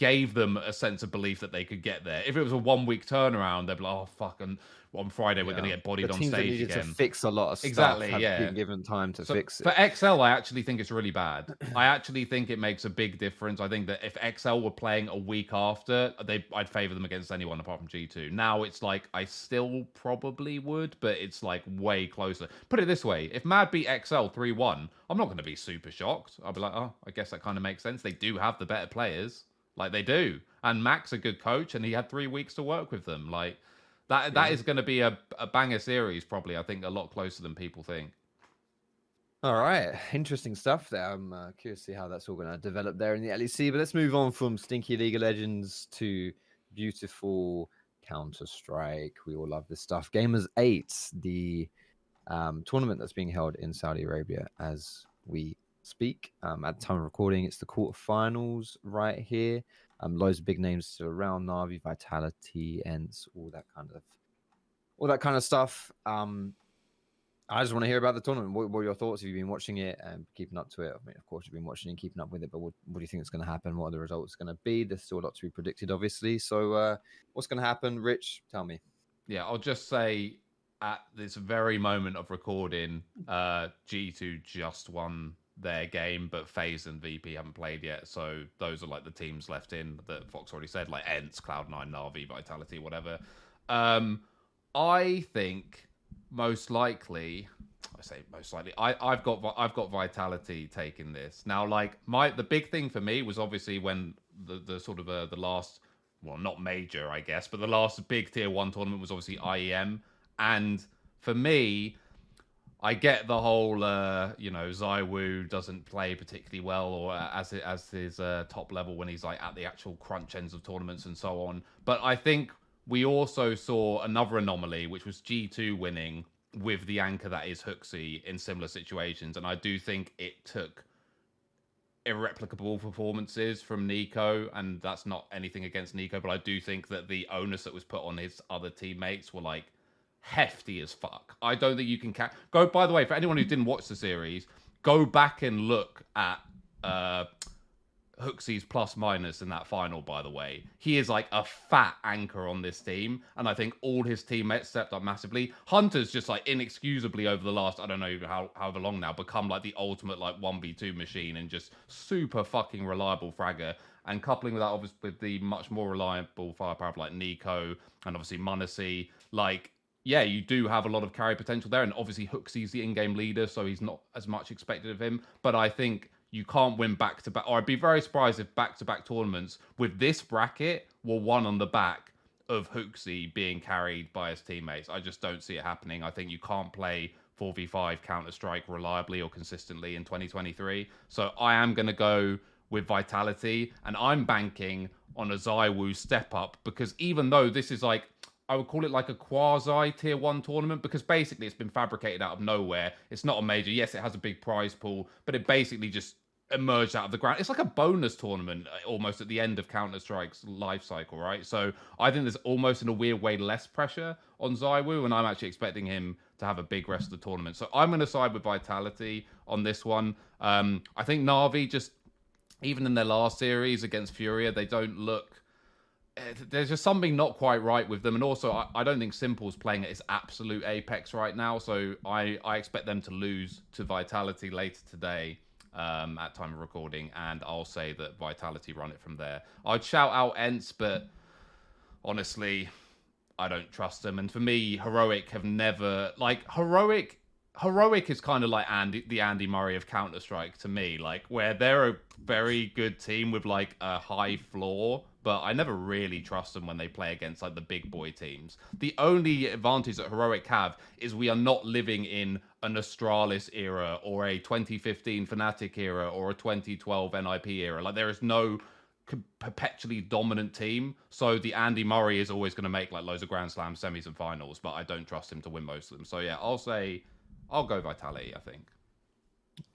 gave them a sense of belief that they could get there. If it was a one week turnaround, they'd be like, oh fuck, and on Friday we're going to get bodied the on teams stage needed again. to fix a lot of stuff Exactly, yeah. been given time to So fix it For XL, I actually think it's really bad. I actually think it makes a big difference. I think that if XL were playing a week after, they I'd favor them against anyone apart from G2. Now it's like I still probably would, but it's like way closer. Put it this way: if Mad beat XL three one, I'm not going to be super shocked. I'll be like, oh, I guess that kind of makes sense. They do have the better players, like they do, and Mac's a good coach, and he had three weeks to work with them. Like that, that is going to be a, a banger series, probably. I think a lot closer than people think. All right, interesting stuff there. I'm uh, curious to see how that's all going to develop there in the LEC. But let's move on from stinky League of Legends to beautiful Counter Strike. We all love this stuff. Gamers Eight, the um, tournament that's being held in Saudi Arabia as we speak. Um, at the time of recording, it's the quarterfinals right here. Um, loads of big names around: Navi, Vitality, ENCE, all that kind of, all that kind of stuff. Um, I just want to hear about the tournament. What, what are your thoughts? Have you been watching it and keeping up to it? I mean, of course, you've been watching and keeping up with it, but what, what do you think is going to happen? What are the results going to be? There's still a lot to be predicted, obviously. So, uh, what's going to happen? Rich, tell me. Yeah, I'll just say at this very moment of recording, uh, G2 just won their game, but FaZe and VP haven't played yet. So those are like the teams left in that Fox already said, like ENCE, Cloud9, Navi, Vitality, whatever. Um, I think most likely, I say most likely, I, I've got I've got Vitality taking this now. Like my the big thing for me was obviously when the the sort of uh, the last well, not major, I guess, but the last big tier one tournament was obviously IEM. And for me, I get the whole, uh, you know, ZywOo doesn't play particularly well or uh, as as his uh, top level when he's like at the actual crunch ends of tournaments and so on. But I think we also saw another anomaly, which was G2 winning with the anchor that is HooXi in similar situations. And I do think it took irreplicable performances from NiKo, and that's not anything against NiKo, but I do think that the onus that was put on his other teammates were like hefty as fuck. I don't think you can ca- go. By the way, for anyone who didn't watch the series, go back and look at uh HooXi's plus minus in that final, by the way. He is like a fat anchor on this team, and I think all his teammates stepped up massively. Hunter's just like inexcusably over the last, I don't know how however long now, become like the ultimate like 1v2 machine and just super fucking reliable fragger. And coupling with that, obviously, with the much more reliable firepower of like NiKo and obviously m0NESY, like yeah, you do have a lot of carry potential there, and obviously HooXi's the in-game leader, so he's not as much expected of him. But I think you can't win back to back, or I'd be very surprised if back-to-back tournaments with this bracket were won on the back of HooXi being carried by his teammates. I just don't see it happening. I think you can't play 4v5 Counter Strike reliably or consistently in 2023. So I am going to go with Vitality, and I'm banking on a ZywOo step up because even though this is like I would call it like a quasi tier one tournament because basically it's been fabricated out of nowhere. It's not a major. Yes, it has a big prize pool, but it basically just emerged out of the ground. It's like a bonus tournament uh, almost at the end of Counter Strike's life cycle, right? So I think there's almost in a weird way less pressure on ZywOo, and I'm actually expecting him to have a big rest of the tournament. So I'm going to side with Vitality on this one. Um, I think Navi just, even in their last series against Furia, they don't look. Eh, There's just something not quite right with them, and also I, I don't think s1mple's playing at its absolute apex right now. So I, I expect them to lose to Vitality later today um, at time of recording, and I'll say that Vitality run it from there. I'd shout out ENCE, but honestly, I don't trust them. And for me, heroic have never like heroic. Heroic is kind of like Andy, the Andy Murray of Counter Strike to me, like where they're a very good team with like a high floor, but I never really trust them when they play against like the big boy teams. The only advantage that Heroic have is we are not living in an Astralis era or a 2015 Fnatic era or a 2012 NIP era. Like there is no perpetually dominant team. So the Andy Murray is always going to make like loads of Grand Slam semis and finals, but I don't trust him to win most of them. So yeah, I'll say I'll go Vitality. I think.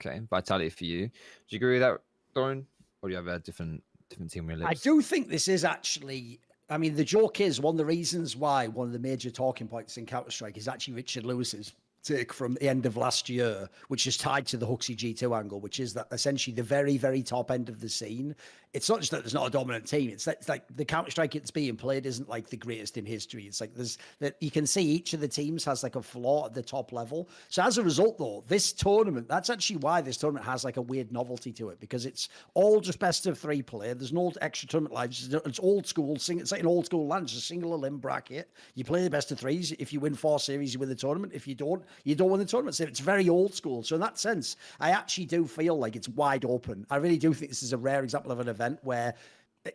Okay, vitality for you. Do you agree with that, Thorin? Or do you have a different different team I do think this is actually. I mean, the joke is one of the reasons why one of the major talking points in Counter Strike is actually Richard Lewis's take from the end of last year, which is tied to the HooXi G2 angle, which is that essentially the very, very top end of the scene. It's not just that there's not a dominant team. It's, that, it's like the Counter Strike that's being played isn't like the greatest in history. It's like there's that you can see each of the teams has like a flaw at the top level. So as a result, though, this tournament, that's actually why this tournament has like a weird novelty to it because it's all just best of three play. There's no extra tournament lives. It's old school. It's like an old school. It's a single limb bracket. You play the best of threes. If you win four series, you win the tournament. If you don't, you don't win the tournament. So it's very old school. So in that sense, I actually do feel like it's wide open. I really do think this is a rare example of an event where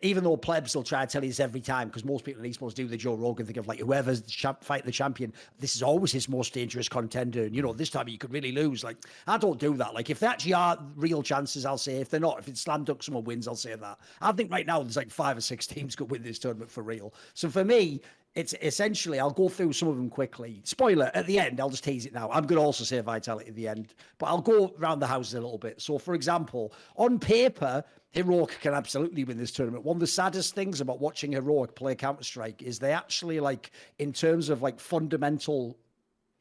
even though plebs will try to tell you this every time, because most people in esports do the Joe Rogan thing of like whoever's the champ, fight the champion, this is always his most dangerous contender. And you know, this time you could really lose. Like, I don't do that. Like, if they actually are real chances, I'll say. If they're not, if it's slam dunk, someone wins, I'll say that. I think right now there's like five or six teams could win this tournament for real. So for me, it's essentially I'll go through some of them quickly. Spoiler at the end, I'll just tease it now. I'm going to also say vitality at the end, but I'll go around the houses a little bit. So, for example, on paper, Heroic can absolutely win this tournament. One of the saddest things about watching Heroic play Counter Strike is they actually like, in terms of like fundamental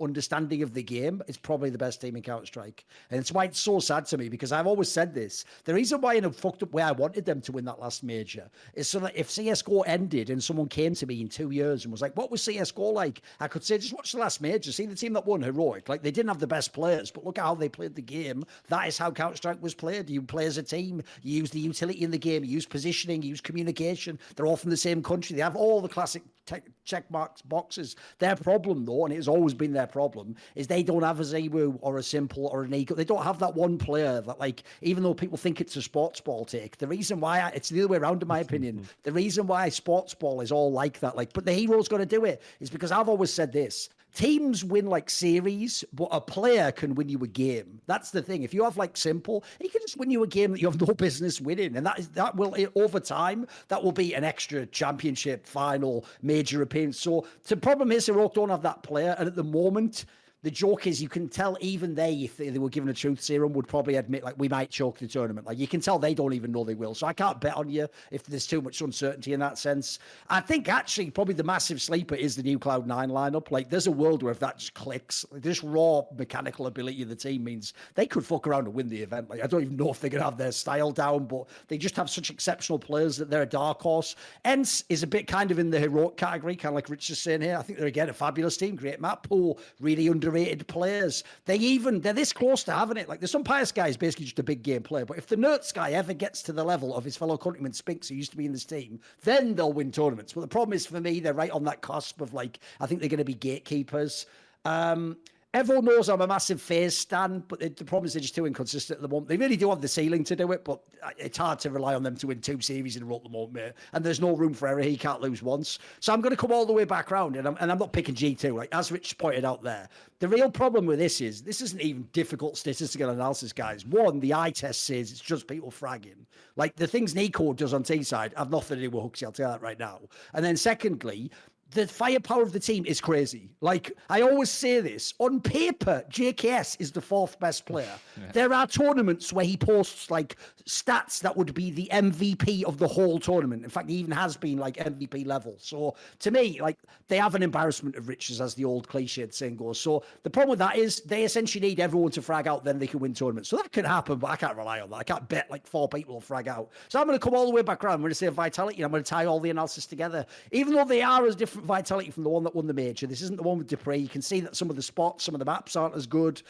understanding of the game, is probably the best team in Counter Strike. And it's why it's so sad to me because I've always said this. The reason why in a fucked up way I wanted them to win that last major is so that if CSGO ended and someone came to me in two years and was like, What was CSGO like? I could say, just watch the last major, see the team that won heroic. Like they didn't have the best players, but look at how they played the game. That is how Counter Strike was played. You play as a team, you use the utility in the game, you use positioning, you use communication. They're all from the same country. They have all the classic te- check marks boxes. Their problem though, and it has always been their problem, is they don't have a ZywOo or a s1mple or an Eagle. They don't have that one player that, like, even though people think it's a sports ball take, the reason why I, it's the other way around, in my opinion. The reason why sports ball is all like that, like, but the hero's going to do it is because I've always said this. Teams win like series, but a player can win you a game. That's the thing. If you have like s1mple, he can just win you a game that you have no business winning, and that is that will over time that will be an extra championship final major appearance. So the problem is, Heroic don't have that player, and at the moment. The joke is you can tell even they, if they, they were given a truth serum, would probably admit like we might choke the tournament. Like you can tell they don't even know they will. So I can't bet on you if there's too much uncertainty in that sense. I think actually probably the massive sleeper is the new Cloud Nine lineup. Like there's a world where if that just clicks, like, this raw mechanical ability of the team means they could fuck around and win the event. Like I don't even know if they're gonna have their style down, but they just have such exceptional players that they're a dark horse. ENCE is a bit kind of in the heroic category, kind of like Rich is saying here. I think they're again a fabulous team, great map pool, really underrated players. They even they're this close to having it. Like there's some guy is basically just a big game player, but if the NertZ guy ever gets to the level of his fellow countryman Spinx, who used to be in this team, then they'll win tournaments. But the problem is for me, they're right on that cusp of like I think they're going to be gatekeepers. Um, Everyone knows I'm a massive FaZe stan, but the, the problem is they're just too inconsistent at the moment. They really do have the ceiling to do it, but uh, it's hard to rely on them to win two series in a row at the moment, mate. And there's no room for error. He can't lose once. So I'm going to come all the way back round, and I'm, and I'm not picking G2. Like as Rich pointed out there, the real problem with this is this isn't even difficult statistical analysis, guys. One, the eye test says it's just people fragging. Like the things NiKo does on T side have nothing to do with HooXi. I'll tell you that right now. And then secondly, the firepower of the team is crazy. Like I always say this on paper, JKS is the fourth best player. Yeah. There are tournaments where he posts like stats that would be the MVP of the whole tournament. In fact, he even has been like MVP level. So to me, like they have an embarrassment of riches, as the old cliched saying goes. So the problem with that is they essentially need everyone to frag out, then they can win tournaments. So that could happen, but I can't rely on that. I can't bet like four people will frag out. So I'm going to come all the way back around. I'm going to say vitality. I'm going to tie all the analysis together, even though they are as different vitality from the one that won the major. This isn't the one with dupreeh. You can see that some of the spots, some of the maps aren't as good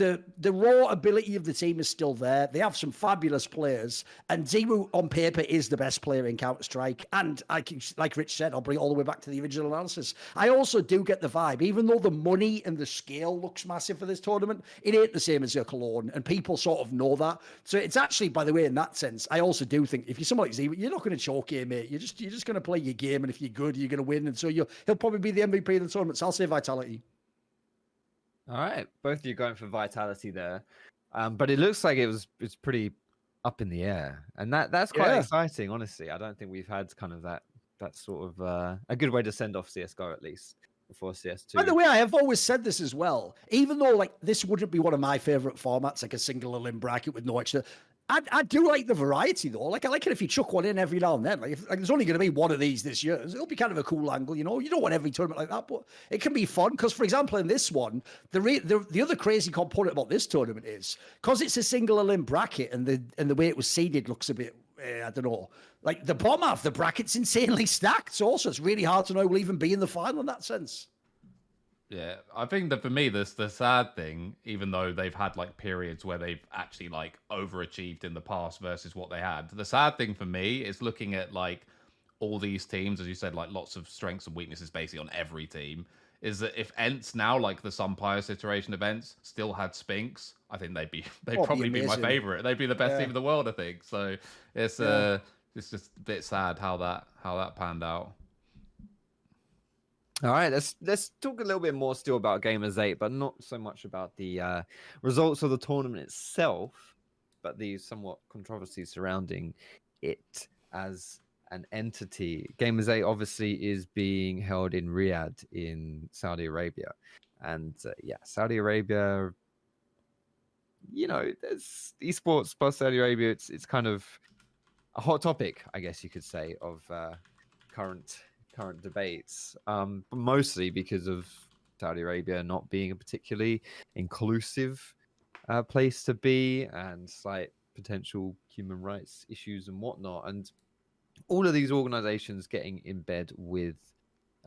the the raw ability of the team is still there. They have some fabulous players, and ZywOo on paper is the best player in Counter Strike. And I, like Rich said, I'll bring it all the way back to the original analysis. I also do get the vibe, even though the money and the scale looks massive for this tournament, it ain't the same as your Cologne, and people sort of know that. So it's actually, by the way, in that sense, I also do think if you're someone like ZywOo, you're not going to choke here, mate. You're just you're just going to play your game, and if you're good, you're going to win. And so you'll he'll probably be the MVP of the tournament. So I'll say Vitality. All right, both of you going for vitality there, um, but it looks like it was it's pretty up in the air, and that that's quite yeah. exciting. Honestly, I don't think we've had kind of that that sort of uh, a good way to send off CS:GO at least before CS2. By the way, I have always said this as well. Even though like this wouldn't be one of my favorite formats, like a single elim bracket with no extra, I, I do like the variety though. Like I like it if you chuck one in every now and then. Like, if, like there's only going to be one of these this year. It'll be kind of a cool angle, you know. You don't want every tournament like that, but it can be fun. Because for example, in this one, the re- the the other crazy component about this tournament is because it's a single elim bracket and the and the way it was seeded looks a bit. Uh, I don't know. Like the bottom half, the bracket's insanely stacked. Also, it's really hard to know we'll even be in the final in that sense. Yeah, I think that for me, this the sad thing, even though they've had like periods where they've actually like overachieved in the past versus what they had. The sad thing for me is looking at like all these teams, as you said, like lots of strengths and weaknesses basically on every team. Is that if ENCE now, like the Sumpire iteration events, still had Spinx, I think they'd be they'd probably be, be, my favorite. They'd be the best yeah. team in the world, I think. So it's yeah. uh it's just a bit sad how that how that panned out. All right, let's let's talk a little bit more still about Gamers Eight, but not so much about the uh, results of the tournament itself, but the somewhat controversy surrounding it as an entity. Gamers Eight obviously is being held in Riyadh in Saudi Arabia, and uh, yeah, Saudi Arabia. You know, there's esports plus Saudi Arabia. It's it's kind of a hot topic, I guess you could say, of uh, current current debates, um, mostly because of Saudi Arabia not being a particularly inclusive uh, place to be and slight potential human rights issues and whatnot. And all of these organizations getting in bed with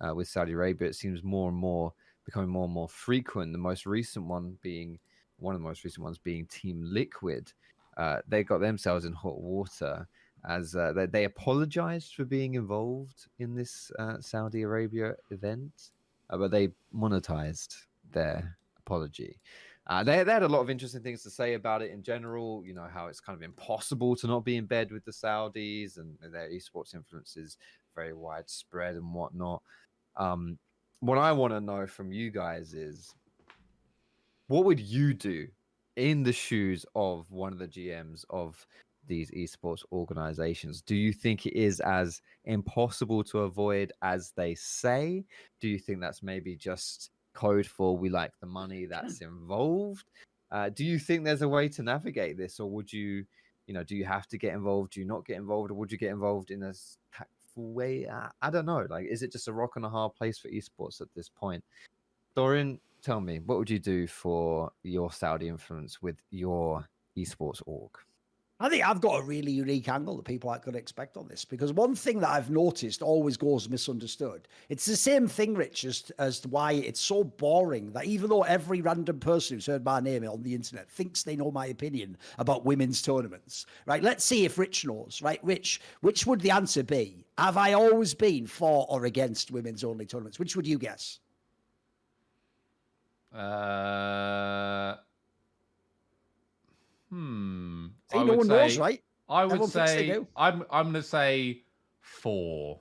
uh, with Saudi Arabia, it seems more and more becoming more and more frequent. The most recent one being one of the most recent ones being Team Liquid. Uh, they got themselves in hot water as uh, they, they, apologized for being involved in this uh, Saudi Arabia event, uh, but they monetized their apology. Uh, they, they had a lot of interesting things to say about it in general. You know how it's kind of impossible to not be in bed with the Saudis, and their esports influence is very widespread and whatnot. Um, what I want to know from you guys is, what would you do in the shoes of one of the GMs of these esports organizations. Do you think it is as impossible to avoid as they say? Do you think that's maybe just code for we like the money that's involved? Uh, do you think there's a way to navigate this, or would you, you know, do you have to get involved? Do you not get involved, or would you get involved in a tactful way? I, I don't know. Like, is it just a rock and a hard place for esports at this point? Thorin, tell me, what would you do for your Saudi influence with your esports org? I think I've got a really unique angle that people going to expect on this because one thing that I've noticed always goes misunderstood. It's the same thing, Rich, as, as why it's so boring that even though every random person who's heard my name on the internet thinks they know my opinion about women's tournaments, right? Let's see if Rich knows, right? Rich, which would the answer be? Have I always been for or against women's only tournaments? Which would you guess? Uh Hmm. See, no one say, knows, right? I would Everyone say I'm I'm gonna say four.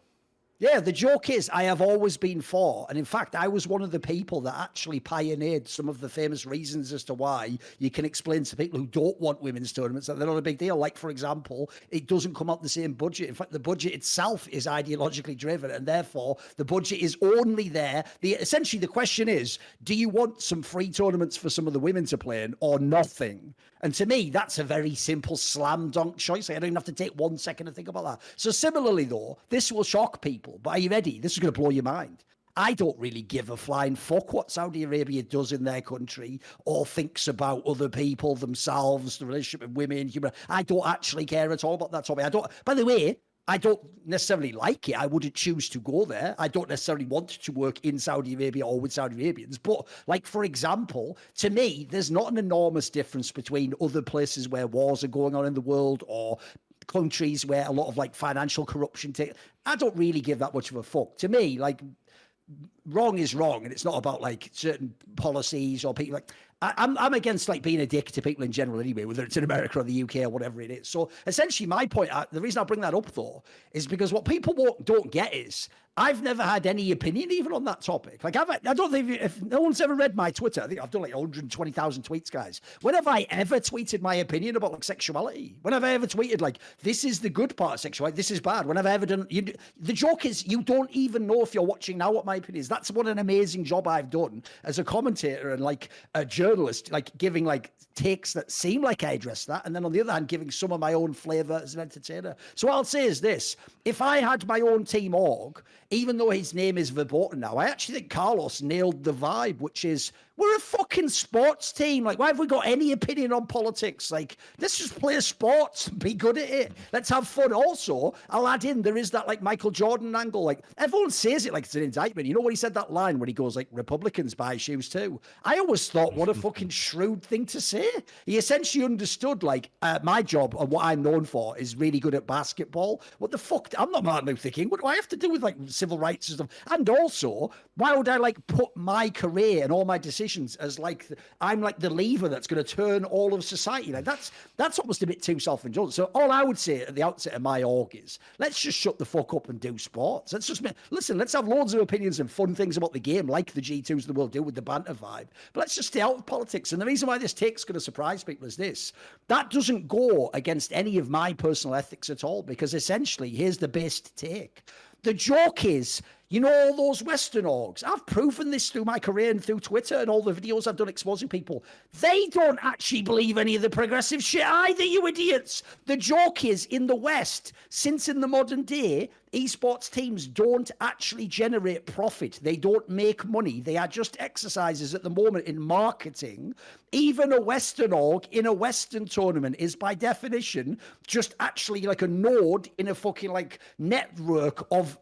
Yeah, the joke is I have always been for, and in fact, I was one of the people that actually pioneered some of the famous reasons as to why you can explain to people who don't want women's tournaments that they're not a big deal. Like, for example, it doesn't come out the same budget. In fact, the budget itself is ideologically driven, and therefore the budget is only there. The essentially the question is, do you want some free tournaments for some of the women to play in or nothing? And to me, that's a very simple slam dunk choice. I don't even have to take one second to think about that. So similarly, though, this will shock people. But are you ready? This is going to blow your mind. I don't really give a flying fuck what Saudi Arabia does in their country or thinks about other people themselves, the relationship with women, human. I don't actually care at all about that topic. I don't. By the way, I don't necessarily like it. I wouldn't choose to go there. I don't necessarily want to work in Saudi Arabia or with Saudi Arabians. But, like, for example, to me, there's not an enormous difference between other places where wars are going on in the world or countries where a lot of like financial corruption take. I don't really give that much of a fuck. To me, like, wrong is wrong, and it's not about like certain policies or people like. I, I'm I'm against like being a dick to people in general anyway, whether it's in America or the UK or whatever it is. So essentially, my point, the reason I bring that up though, is because what people don't get is I've never had any opinion even on that topic. Like I've, I don't think if, no one's ever read my Twitter, I think I've done like 120,000 tweets, guys. When have I ever tweeted my opinion about like sexuality? When have I ever tweeted like this is the good part of sexuality, this is bad? When have I ever done? You, the joke is you don't even know if you're watching now what my opinion is. That's what an amazing job I've done as a commentator and like a journalist, like giving like takes that seem like I address that, and then on the other hand, giving some of my own flavour as an entertainer. So what I'll say is this: if I had my own team org even though his name is verboten now, I actually think Carlos nailed the vibe, which is we're a fucking sports team. Like, why have we got any opinion on politics? Like, let's just play sports be good at it. Let's have fun. Also, I'll add in there is that like Michael Jordan angle. Like, everyone says it like it's an indictment. You know when he said that line when he goes like Republicans buy shoes too. I always thought what a fucking shrewd thing to say. He essentially understood like uh, my job and what I'm known for is really good at basketball. What the fuck? I'm not Martin Luther King. What do I have to do with like civil rights and stuff? And also, why would I like put my career and all my decisions as like I'm like the lever that's going to turn all of society. Like that's that's almost a bit too self-indulgent. So all I would say at the outset of my org is let's just shut the fuck up and do sports. Let's just listen. Let's have loads of opinions and fun things about the game, like the G2s of the world do with the banter vibe. But let's just stay out of politics. And the reason why this take's going to surprise people is this: that doesn't go against any of my personal ethics at all. Because essentially, here's the best take. The joke is you know, all those Western orgs, I've proven this through my career and through Twitter and all the videos I've done exposing people. They don't actually believe any of the progressive shit either, you idiots. The joke is in the West, since in the modern day, esports teams don't actually generate profit. They don't make money. They are just exercises at the moment in marketing. Even a Western org in a Western tournament is by definition just actually like a node in a fucking like network of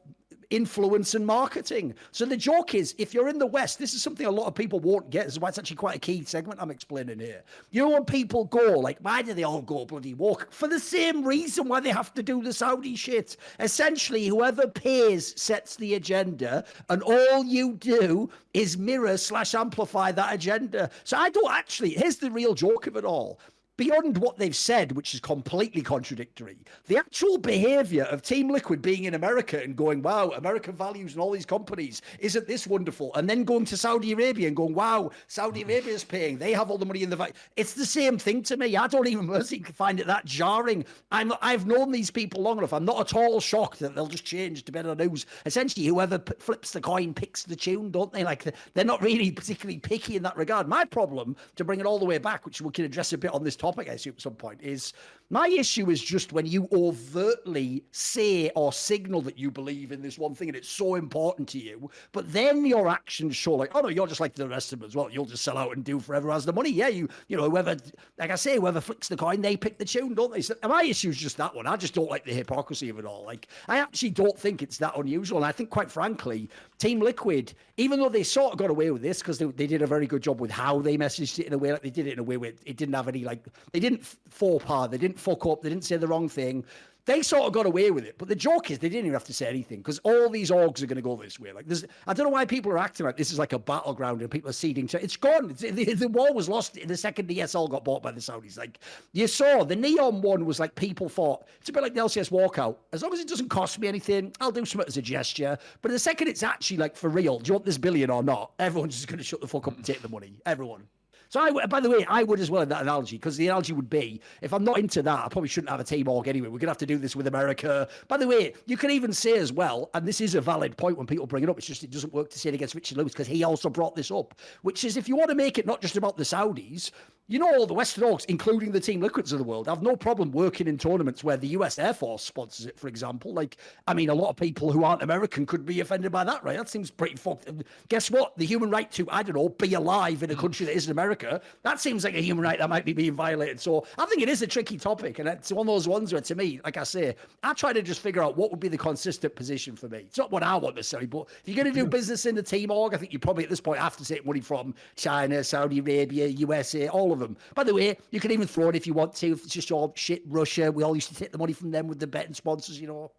influence and marketing. So the joke is, if you're in the West, this is something a lot of people won't get. This is why it's actually quite a key segment I'm explaining here. You know, when people go, like, why do they all go bloody walk? For the same reason why they have to do the Saudi shit. Essentially, whoever pays sets the agenda, and all you do is mirror slash amplify that agenda. So I don't actually, here's the real joke of it all beyond what they've said, which is completely contradictory, the actual behavior of Team Liquid being in America and going, wow, American values and all these companies, isn't this wonderful? And then going to Saudi Arabia and going, wow, Saudi Arabia's paying, they have all the money in the value. It's the same thing to me. I don't even find it that jarring. I'm, I've known these people long enough. I'm not at all shocked that they'll just change to better news. essentially whoever p- flips the coin picks the tune, don't they? Like they're not really particularly picky in that regard. My problem, to bring it all the way back, which we can address a bit on this topic, topic, at some point, is my issue is just when you overtly say or signal that you believe in this one thing and it's so important to you, but then your actions show like, oh no, you're just like the rest of them as well. You'll just sell out and do forever has the money. Yeah, you, you know, whoever, like I say, whoever flicks the coin, they pick the tune, don't they? So my issue is just that one. I just don't like the hypocrisy of it all. Like, I actually don't think it's that unusual. And I think, quite frankly, Team Liquid, even though they sort of got away with this because they, they did a very good job with how they messaged it in a way, like they did it in a way where it didn't have any like they didn't faux pas, they didn't fuck up, they didn't say the wrong thing. they sort of got away with it. But the joke is they didn't even have to say anything because all these orgs are going to go this way. Like, there's, I don't know why people are acting like this is like a battleground and people are ceding to it's gone. It's, the, the war was lost in the second the ESL got bought by the Saudis. Like, you saw the Neon one was like people thought it's a bit like the LCS walkout. As long as it doesn't cost me anything, I'll do something as a gesture. But the second it's actually like for real, do you want this billion or not? Everyone's just going to shut the fuck up and take the money. Everyone. So I, by the way, I would as well in that analogy because the analogy would be if I'm not into that, I probably shouldn't have a team org anyway. We're gonna have to do this with America. By the way, you can even say as well, and this is a valid point when people bring it up. It's just it doesn't work to say it against Richard Lewis because he also brought this up, which is if you want to make it not just about the Saudis, you know, all the Western Orgs, including the Team Liquids of the world, have no problem working in tournaments where the US Air Force sponsors it, for example. Like, I mean, a lot of people who aren't American could be offended by that, right? That seems pretty fucked. Guess what? The human right to, I don't know, be alive in a mm. country that isn't America, that seems like a human right that might be being violated. So I think it is a tricky topic. And it's one of those ones where, to me, like I say, I try to just figure out what would be the consistent position for me. It's not what I want necessarily, but if you're going to do hmm. business in the Team Org, I think you probably at this point have to take money from China, Saudi Arabia, USA, all of them. By the way, you can even throw it if you want to. If it's just all shit, Russia, we all used to take the money from them with the betting sponsors, you know.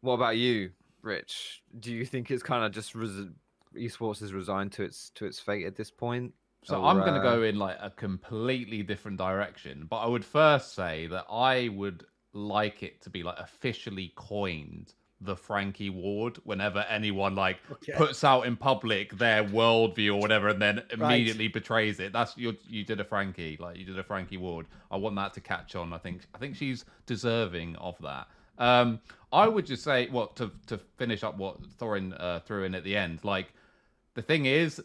What about you, Rich? Do you think it's kind of just res- esports is resigned to its to its fate at this point? So Or, I'm going to uh, go in like a completely different direction, but I would first say that I would like it to be like officially coined the Frankie Ward whenever anyone like Okay. puts out in public their worldview or whatever and then immediately betrays it. That's you you did a Frankie, like you did a Frankie Ward. I want that to catch on. I think I think she's deserving of that. Um I would just say well to to finish up what Thorin uh, threw in at the end, like the thing is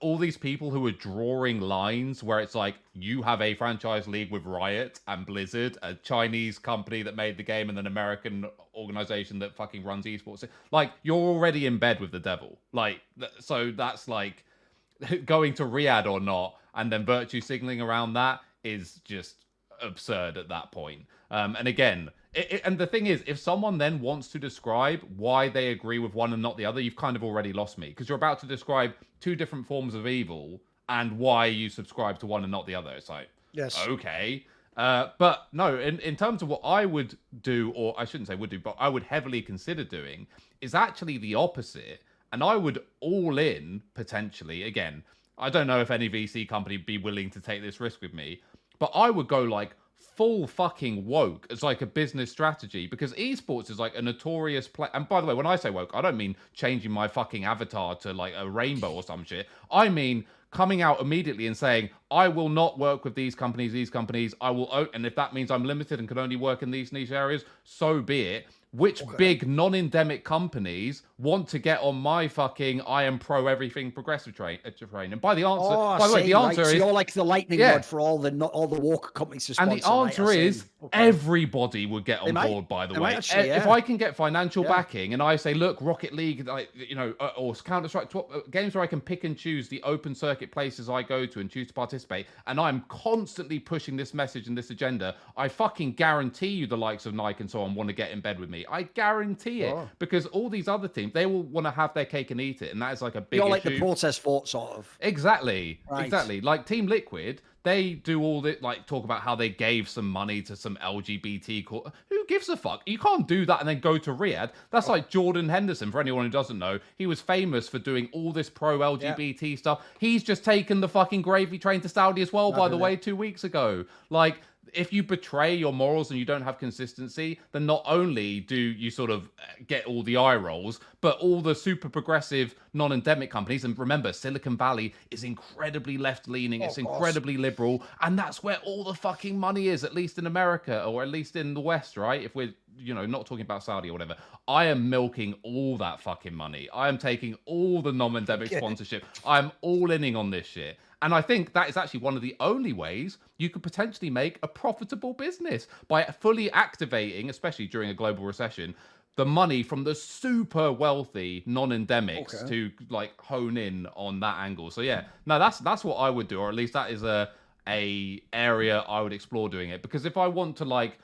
all these people who are drawing lines where it's like you have a franchise league with Riot and Blizzard, a Chinese company that made the game, and an American organization that fucking runs esports. Like you're already in bed with the devil. Like so that's like going to Riyadh or not, and then virtue signaling around that is just absurd at that point. Um, and again, it, it- and the thing is, if someone then wants to describe why they agree with one and not the other, you've kind of already lost me because you're about to describe two different forms of evil and why you subscribe to one and not the other. It's like, Yes. okay. Uh, but no, in, in terms of what I would do, or I shouldn't say would do, but I would heavily consider doing, is actually the opposite. And I would all in potentially. Again, I don't know if any VC company would be willing to take this risk with me, but I would go like full fucking woke as like a business strategy because esports is like a notorious play. And by the way, when I say woke, I don't mean changing my fucking avatar to like a rainbow or some shit. I mean coming out immediately and saying, I will not work with these companies, these companies. I will, o- and if that means I'm limited and can only work in these niche areas, so be it. Which big non-endemic companies want to get on my fucking I am pro everything progressive train? uh, train? And by the answer, Oh, by the way, the right. answer So is you're like the lightning Yeah. rod for all the not all the walk companies to and the answer see. is Okay. everybody would get on might. board. By the way, actually, Eh, if. I can get financial Yeah. backing, and I say, look, Rocket League, like you know, uh, or Counter Strike, games where I can pick and choose the open circuit places I go to and choose to participate, and I'm constantly pushing this message and this agenda. I fucking guarantee you, the likes of Nike and so on want to get in bed with me. I guarantee it Oh. because all these other teams they will want to have their cake and eat it, and that is like a big You're like the protest vote, sort of. Exactly. Right. Exactly. Like Team Liquid, they do all the like talk about how they gave some money to some LGBT. Co- Who gives a fuck? You can't do that and then go to Riyadh. That's like Jordan Henderson. For anyone who doesn't know, he was famous for doing all this pro LGBT stuff. He's just taken the fucking gravy train to Saudi as well. by the way, two weeks ago. Like. If you betray your morals and you don't have consistency, then not only do you sort of uh, get all the eye rolls, but all the super progressive non-endemic companies. And remember, Silicon Valley is incredibly left-leaning. it's of course. incredibly liberal, and that's where all the fucking money is. At least in America, or at least in the West, right? If we're you know not talking about Saudi or whatever, I am milking all that fucking money. I am taking all the non-endemic sponsorship. I'm all inning on this shit. And I think that is actually one of the only ways you could potentially make a profitable business by fully activating, especially during a global recession, the money from the super wealthy non-endemics Okay. to like hone in on that angle. So yeah, no, that's that's what I would do, or at least that is a a area I would explore doing it. Because if I want to like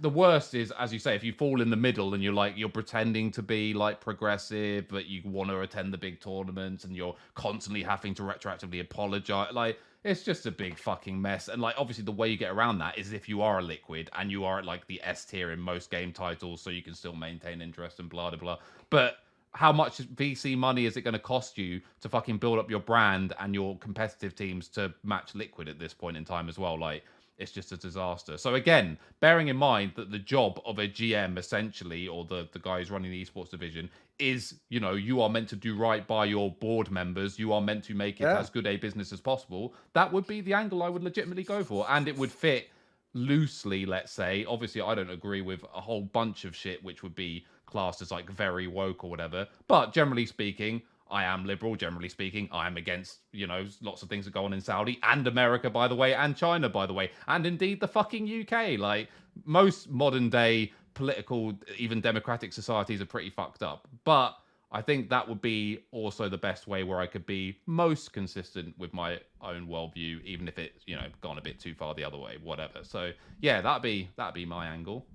the worst is, as you say, if you fall in the middle and you're like you're pretending to be like progressive, but you want to attend the big tournaments and you're constantly having to retroactively apologize. Like it's just a big fucking mess. And like, obviously, the way you get around that is if you are a liquid and you are at like the S tier in most game titles, so you can still maintain interest and blah blah blah. But how much VC money is it going to cost you to fucking build up your brand and your competitive teams to match Liquid at this point in time as well? Like, it's just a disaster. So again, bearing in mind that the job of a GM essentially, or the the guy who's running the esports division, is you know you are meant to do right by your board members. You are meant to make it Yeah. as good a business as possible. That would be the angle I would legitimately go for, and it would fit loosely. Let's say, obviously, I don't agree with a whole bunch of shit, which would be classed as like very woke or whatever. But generally speaking. I am liberal, generally speaking. I am against, you know, lots of things that go on in Saudi and America, by the way, and China, by the way, and indeed the fucking UK. Like most modern day political, even democratic societies are pretty fucked up. But I think that would be also the best way where I could be most consistent with my own worldview, even if it's, you know, gone a bit too far the other way, whatever. So yeah, that'd be that'd be my angle.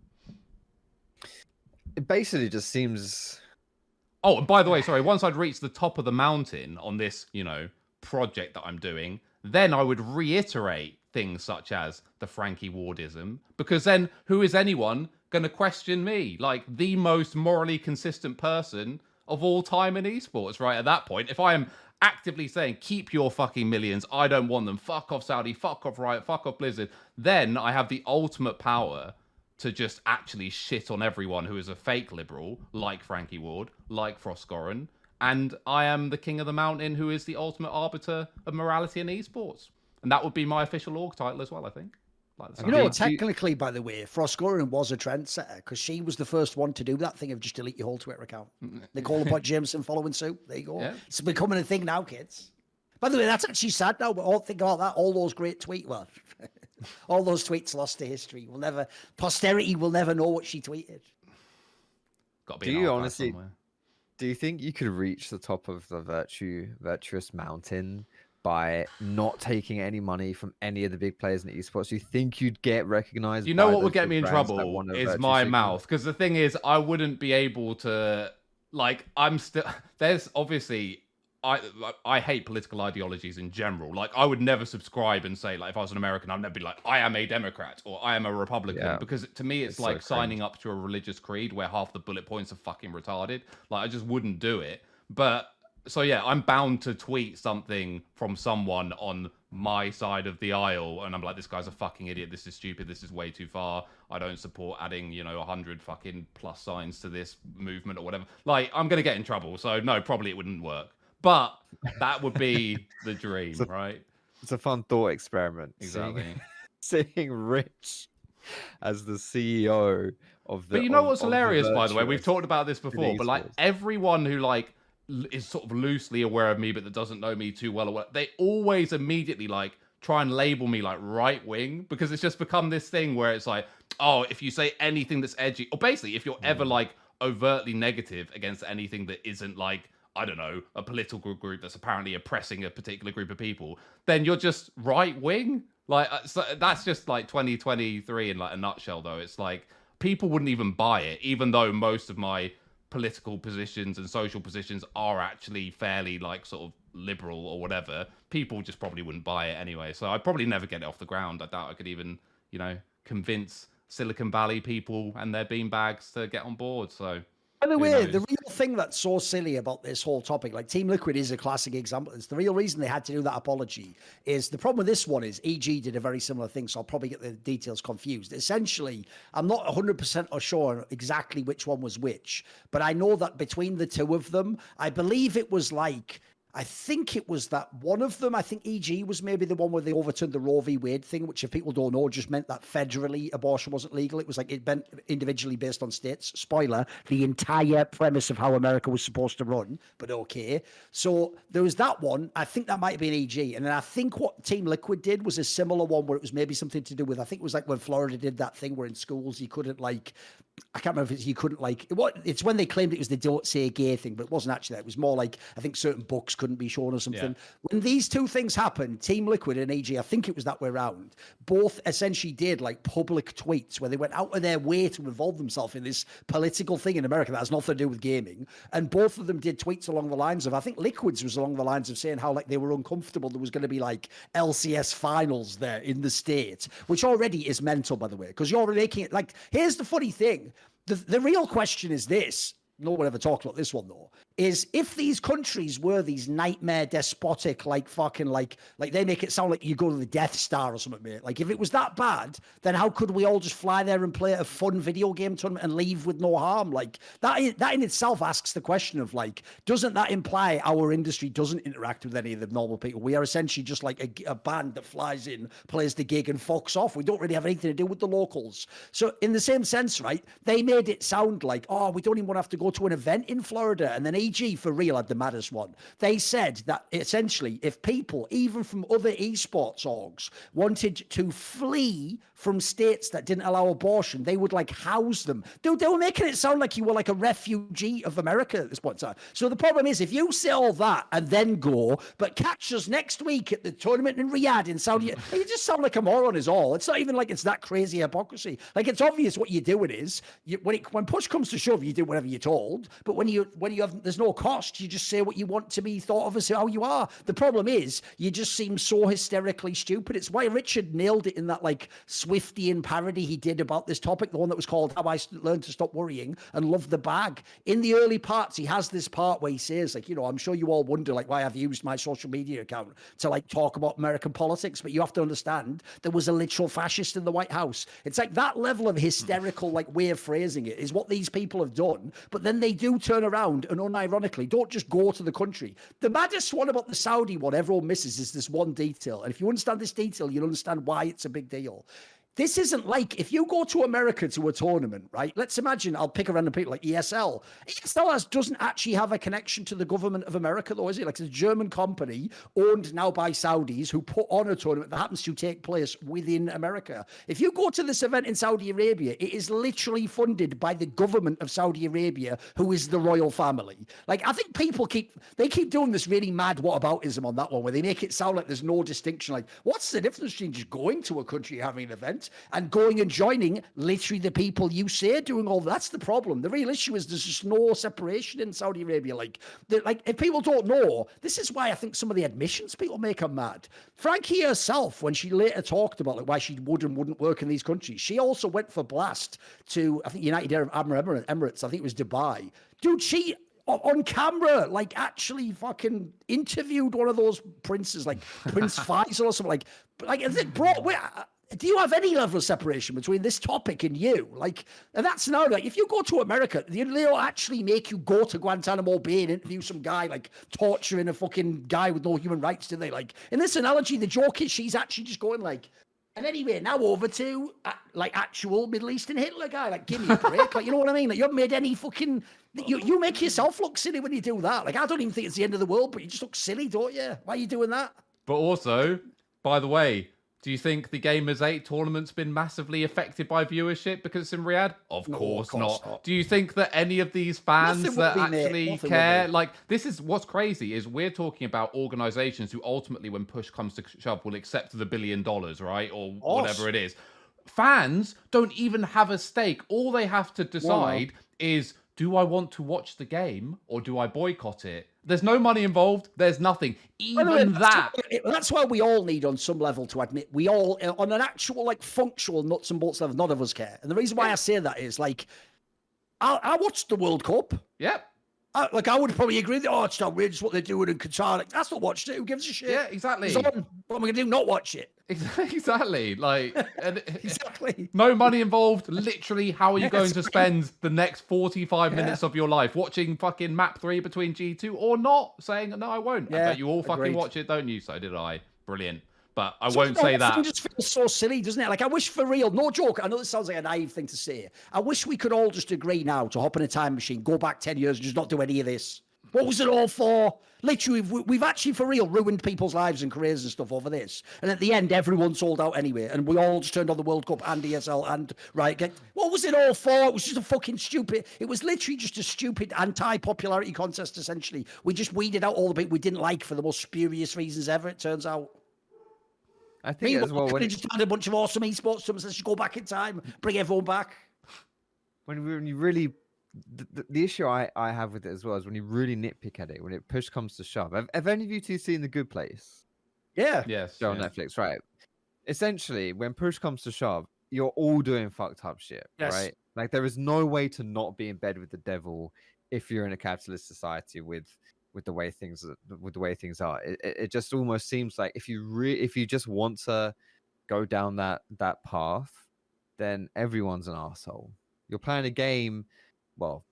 It basically just seems Oh, and by the way, sorry, once I'd reached the top of the mountain on this, you know, project that I'm doing, then I would reiterate things such as the Frankie Wardism, because then who is anyone going to question me? Like the most morally consistent person of all time in esports, right? At that point, if I am actively saying, keep your fucking millions, I don't want them, fuck off Saudi, fuck off Riot, fuck off Blizzard, then I have the ultimate power to just actually shit on everyone who is a fake liberal, like Frankie Ward, like Froskurinn, and I am the king of the mountain who is the ultimate arbiter of morality in esports. And that would be my official org title as well, I think. Like You know, technically, by the way, Froskurinn was a trendsetter because she was the first one to do that thing of just delete your whole Twitter account. Nicole Pot Jameson following suit. There you go. Yeah. It's becoming a thing now, kids. By the way, that's actually sad now. But all think about that. All those great tweets. Well, all those tweets lost to history. We'll never. Posterity will never know what she tweeted. Got to be Do you honestly- somewhere. Do you think you could reach the top of the virtue virtuous mountain by not taking any money from any of the big players in esports? You think you'd get recognized? You know by what would get me in trouble is my signal? mouth. Because the thing is, I wouldn't be able to. Like, I'm still. There's obviously. I I hate political ideologies in general. Like, I would never subscribe and say, like, if I was an American, I'd never be like, I am a Democrat or I am a Republican. Yeah. Because to me, it's, It's like cringe. signing up to a religious creed where half the bullet points are fucking retarded. Like, I just wouldn't do it. But so yeah, I'm bound to tweet something from someone on my side of the aisle, and I'm like, this guy's a fucking idiot. This is stupid. This is way too far. I don't support adding, you know, a hundred fucking plus signs to this movement or whatever. Like, I'm gonna get in trouble. So no, probably it wouldn't work. But that would be the dream, So- right? It's a fun thought experiment. seeing- Exactly. Seeing Rich as the CEO of the. But you know of- what's of the hilarious, by the way? We've talked about this before, but like everyone who like is sort of loosely aware of me, but that doesn't know me too well, or what, they always immediately like try and label me like right wing because it's just become this thing where it's like, oh, if you say anything that's edgy, or basically if you're ever Mm. like overtly negative against anything that isn't like I don't know, a political group that's apparently oppressing a particular group of people, then you're just right wing. Like uh, so that's just like 2023 in like a nutshell. Though it's like people wouldn't even buy it, even though most of my political positions and social positions are actually fairly like sort of liberal or whatever. People just probably wouldn't buy it anyway. So I'd probably never get it off the ground. I doubt I could even, you know, convince Silicon Valley people and their beanbags to get on board. So By the way, the real thing that's so silly about this whole topic, like Team Liquid is a classic example. It's the real reason they had to do that apology. Is the problem with this one is EG did a very similar thing, so I'll probably get the details confused. Essentially, I'm not 100% sure exactly which one was which, but I know that between the two of them, I believe it was like. I think it was that one of them. I think EG was maybe the one where they overturned the Roe v. Wade thing, which, if people don't know, just meant that federally abortion wasn't legal. It was like it meant individually based on states. Spoiler: the entire premise of how America was supposed to run. But okay, so there was that one. I think that might have been EG, and then I think what Team Liquid did was a similar one where it was maybe something to do with. I think it was like when Florida did that thing where in schools you couldn't like I can't remember if it's, you couldn't like what it's when they claimed it was the don't say gay thing, but it wasn't actually that. It was more like I think certain books couldn't be shown or something. When these two things happened, Team Liquid and EG, I think it was that way around, both essentially did like public tweets where they went out of their way to involve themselves in this political thing in America that has nothing to do with gaming. And both of them did tweets along the lines of I think Liquids was along the lines of saying how like they were uncomfortable there was going to be like LCS finals there in the state, which already is mental by the way, because you're making it like here's the funny thing. The, real question is this. No one ever talked about this one though is if these countries were these nightmare despotic like fucking like like they make it sound like you go to the death star or something mate. Like if it was that bad then how could we all just fly there and play a fun video game tournament and leave with no harm? Like that that in itself asks the question of like doesn't that imply our industry doesn't interact with any of the normal people? We are essentially just like a, a band that flies in plays the gig and fucks off. We don't really have anything to do with the locals. So in the same sense right they made it sound like oh we don't even want to have to go to an event in Florida. And then EG for real had the maddest one. They said that essentially, if people, even from other esports orgs, wanted to flee from states that didn't allow abortion, they would like house them. Dude, they were making it sound like you were like a refugee of America at this point in time. So the problem is, if you say all that and then go, but catch us next week at the tournament in Riyadh in Saudi, you just sound like a moron, is all. It's not even like it's that crazy hypocrisy. Like it's obvious what you're doing is you, when it, when push comes to shove, you do whatever you're told. But when you when you have there's no cost, you just say what you want to be thought of as how you are. The problem is you just seem so hysterically stupid. It's why Richard nailed it in that like Swiftian parody he did about this topic, the one that was called "How I Learned to Stop Worrying and Love the Bag." In the early parts, he has this part where he says, like, you know, I'm sure you all wonder like why I've used my social media account to like talk about American politics, but you have to understand there was a literal fascist in the White House. It's like that level of hysterical like way of phrasing it is what these people have done, but then they do turn around and unironically don't just go to the country. The maddest one about the Saudi one everyone misses is this one detail. And if you understand this detail, you'll understand why it's a big deal. This isn't like if you go to America to a tournament, right? Let's imagine I'll pick a random people like ESL. ESL has, doesn't actually have a connection to the government of America, though, is it? Like it's a German company owned now by Saudis who put on a tournament that happens to take place within America. If you go to this event in Saudi Arabia, it is literally funded by the government of Saudi Arabia, who is the royal family. Like I think people keep they keep doing this really mad whataboutism on that one, where they make it sound like there's no distinction. Like, what's the difference between just going to a country having an event? And going and joining literally the people you say doing all that's the problem. The real issue is there's just no separation in Saudi Arabia. Like, like if people don't know, this is why I think some of the admissions people make are mad. Frankie herself, when she later talked about like why she would and wouldn't work in these countries, she also went for blast to I think United Arab Emirates. I think it was Dubai. Dude, she on camera, like actually fucking interviewed one of those princes, like Prince Faisal or something. Like, like is it brought? Do you have any level of separation between this topic and you? Like, and that's now like if you go to America, they'll actually make you go to Guantanamo Bay and interview some guy like torturing a fucking guy with no human rights, do they? Like in this analogy, the joke is she's actually just going like, and anyway, now over to uh, like actual Middle Eastern Hitler guy. Like, give me a break. like, you know what I mean? Like, you haven't made any fucking. You you make yourself look silly when you do that. Like, I don't even think it's the end of the world, but you just look silly, don't you? Why are you doing that? But also, by the way, do you think the Gamers 8 tournament's been massively affected by viewership because it's in Riyadh? Of, no, course, of course not. not. Do you think that any of these fans Nothing that actually care, like, this is what's crazy is we're talking about organizations who ultimately, when push comes to shove, will accept the billion dollars, right? Or whatever it is. Fans don't even have a stake. All they have to decide is do I want to watch the game or do I boycott it? There's no money involved. There's nothing. Even well, that. That's why we all need, on some level, to admit we all, uh, on an actual, like, functional nuts and bolts level, none of us care. And the reason why I say that is, like, I, I watched the World Cup. Yep. I, like I would probably agree. That, oh, it's outrageous what they're doing in Qatar. Like that's not watched it. Who gives a shit? Yeah, exactly. What am I going to do? Not watch it. Exactly. Like exactly. No money involved. Literally, how are you going to spend the next forty-five yeah. minutes of your life watching fucking map three between G two or not? Saying no, I won't. Yeah, I bet you all fucking watch it, don't you? So did I. Brilliant. But I won't say that. It just feels so silly, doesn't it? Like I wish for real, no joke. I know this sounds like a naive thing to say. I wish we could all just agree now to hop in a time machine, go back ten years, and just not do any of this. What was it all for? Literally, we've, we've actually for real ruined people's lives and careers and stuff over this. And at the end, everyone sold out anyway, and we all just turned on the World Cup and ESL and right. Again. What was it all for? It was just a fucking stupid. It was literally just a stupid anti-popularity contest. Essentially, we just weeded out all the people we didn't like for the most spurious reasons ever. It turns out. I think Meanwhile, as well when, could just had a bunch of awesome esports tournaments. Let's just go back in time, bring everyone back. when when you really the, the, the issue I, I have with it as well is when you really nitpick at it when it push comes to shove have, have any of you two seen the good place Yeah. Yes. show on yeah. netflix right essentially when push comes to shove you're all doing fucked up shit Yes. right like there is no way to not be in bed with the devil if you're in a capitalist society with with the way things uh, are- with the way things are it, it it just almost seems like if you re- if you just want to go down that that path then everyone's an asshole you're playing a game well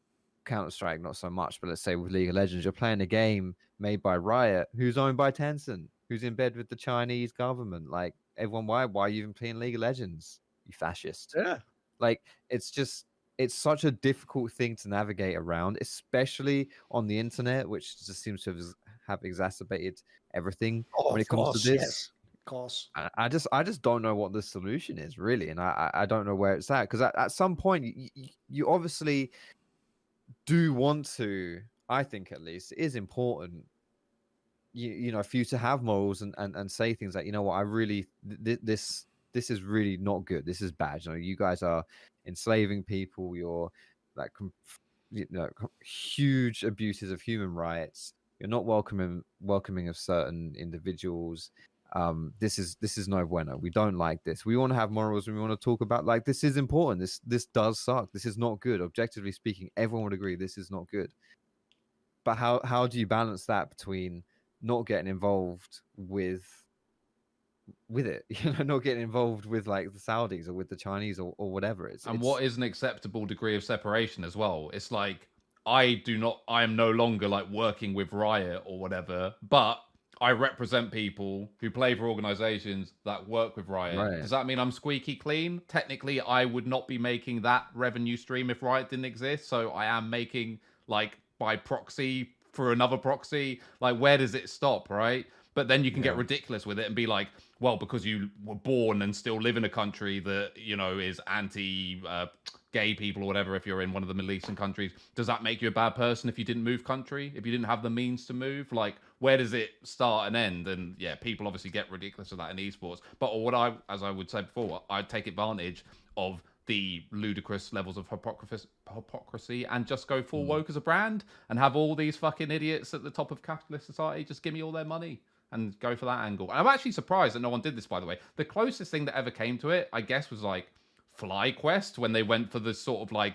counter strike not so much but let's say with league of legends you're playing a game made by riot who's owned by tencent who's in bed with the chinese government like everyone why why are you even playing league of legends you fascist Yeah. like it's just it's such a difficult thing to navigate around especially on the internet which just seems to have, have exacerbated everything Oh, when it comes course, to this yes, of course. I, I just I just don't know what the solution is really, and I I don't know where it's at because at, at some point you, you you obviously do want to. I think at least it is important. You you know for you to have morals and and, and say things like you know what I really th- this this is really not good. This is bad. You know you guys are enslaving people. You're like you know huge abuses of human rights. You're not welcoming welcoming of certain individuals um this is this is no bueno we don't like this we want to have morals and we want to talk about like this is important this this does suck this is not good objectively speaking everyone would agree this is not good but how how do you balance that between not getting involved with with it you know not getting involved with like the saudis or with the chinese or, or whatever. It's and it's- what is an acceptable degree of separation as well? It's like i do not i am no longer like working with riot or whatever but i represent people who play for organizations that work with riot. Right. does that mean i'm squeaky clean? Technically i would not be making that revenue stream if riot didn't exist. So i am making like by proxy for another proxy. Like where does it stop right? But then you can get ridiculous with it and be like well because you were born and still live in a country that you know is anti uh, gay people or whatever if you're in one of the middle eastern countries. Does that make you a bad person if you didn't move country? If you didn't have the means to move? Like where does it start and end? And yeah people obviously get ridiculous with that in esports. But what i as i would say before i'd take advantage of the ludicrous levels of hypocrisy, hypocrisy and just go full woke as a brand and have all these fucking idiots at the top of capitalist society just give me all their money and go for that angle. And I'm actually surprised that no one did this, by the way. The closest thing that ever came to it, I guess, was like FlyQuest when they went for this sort of like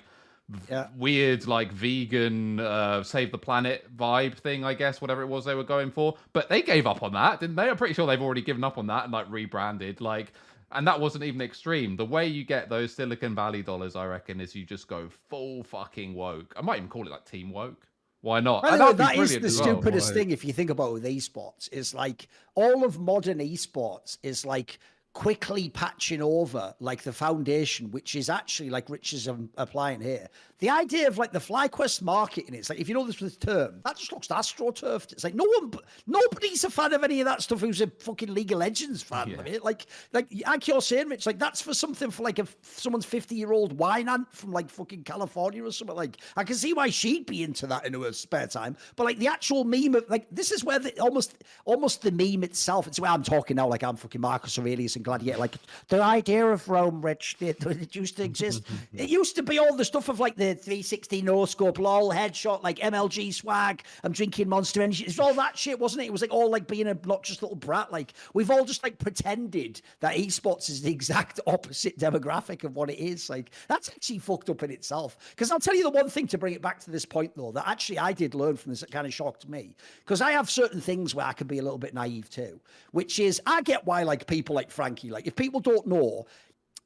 v- Yeah. weird, like vegan, uh, save the planet vibe thing, I guess, whatever it was they were going for. But they gave up on that, didn't they? I'm pretty sure they've already given up on that and like rebranded. Like, and that wasn't even extreme. The way you get those Silicon Valley dollars, I reckon, is you just go full fucking woke. I might even call it like team woke. Why not? By the way, that is the well. stupidest Right. thing if you think about with esports. Is like all of modern esports is like quickly patching over like the foundation, which is actually like Rich is um, applying here. The idea of like the FlyQuest marketing, it's like if you know this with term, that just looks astroturfed. It's like no one, nobody's a fan of any of that stuff. Who's a fucking League of Legends fan Yeah. it? Like, like like you're saying, Rich, like that's for something for like a someone's fifty year old wine aunt from like fucking California or something. Like, I can see why she'd be into that in her spare time. But like the actual meme of like this is where the almost almost the meme itself. It's where I'm talking now, like I'm fucking Marcus Aurelius and Gladiator. Like the idea of Rome, Rich, it, it used to exist. it used to be all the stuff of like the 360 no scope, lol, headshot, like MLG swag. I'm drinking Monster Energy. It's all that shit, wasn't it? It was like all like being a obnoxious little brat. Like we've all just like pretended that esports is the exact opposite demographic of what it is. Like that's actually fucked up in itself. Because I'll tell you the one thing to bring it back to this point though, that actually I did learn from this that kind of shocked me. Because I have certain things where I can be a little bit naive too, which is I get why like people like Frankie, like if people don't know,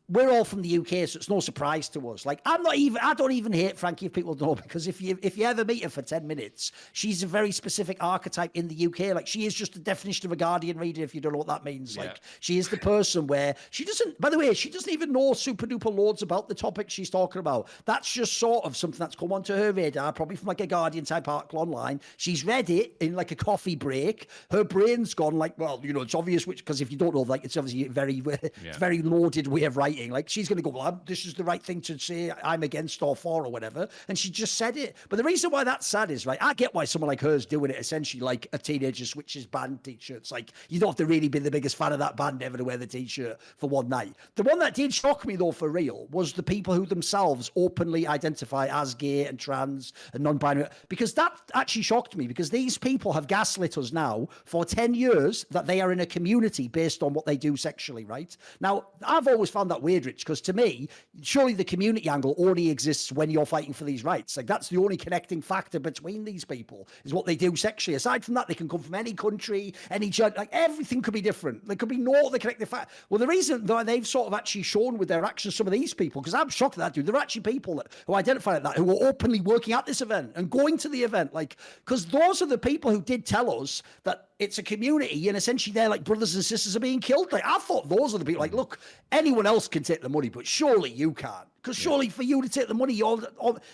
we're all from the UK, so it's no surprise to us. Like I'm not even I don't even hate Frankie if people don't because if you if you ever meet her for 10 minutes, she's a very specific archetype in the UK. Like she is just the definition of a Guardian reader if you don't know what that means. Yeah. Like she is the person where she doesn't by the way, she doesn't even know super duper loads about the topic she's talking about. That's just sort of something that's come onto her radar, probably from like a Guardian type article online. She's read it in like a coffee break. Her brain's gone like, well, you know, it's obvious which because if you don't know, like it's obviously very it's very loaded way of writing. Like she's going to go, well, this is the right thing to say. I'm against or for or whatever, and she just said it. But the reason why that's sad is right. I get why someone like her is doing it. Essentially, like a teenager switches band t-shirts. Like you don't have to really be the biggest fan of that band ever to wear the t-shirt for one night. The one that did shock me though, for real, was the people who themselves openly identify as gay and trans and non-binary, because that actually shocked me. Because these people have gaslit us now for ten years that they are in a community based on what they do sexually. Right now, I've always found that weird, Rich, because to me, surely the community angle only exists when you're fighting for these rights. Like that's the only connecting factor between these people is what they do sexually. Aside from that, they can come from any country, any like everything could be different. There could be no other connecting factor. Well, the reason though they've sort of actually shown with their actions some of these people, because I'm shocked at that, dude. There are actually people that, who identify like that who are openly working at this event and going to the event, like because those are the people who did tell us that it's a community and essentially they're like brothers and sisters are being killed. Like I thought those are the people. Like, hmm. look, anyone else can take the money, but surely you can't. Because surely for you to take the money, you're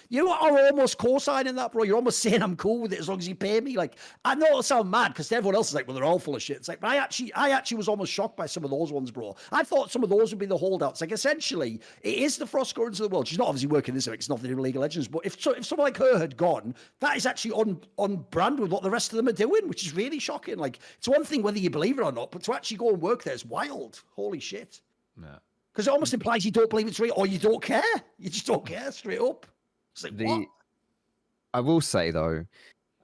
you are almost co-signing that, bro. You're almost saying I'm cool with it as long as you pay me. Like I know it'll sound mad because everyone else is like, well, they're all full of shit. It's like, but I actually, I actually was almost shocked by some of those ones, bro. I thought some of those would be the holdouts. Like essentially, it is the Froskurinns of the world. She's not obviously working this. It's nothing in League of Legends. But if so, if someone like her had gone, that is actually on on brand with what the rest of them are doing, which is really shocking. Like it's one thing whether you believe it or not, but to actually go and work there is wild. Holy shit. Yeah. Because it almost implies you don't believe it's real or you don't care. You just don't care straight up. It's like, the what? I will say though,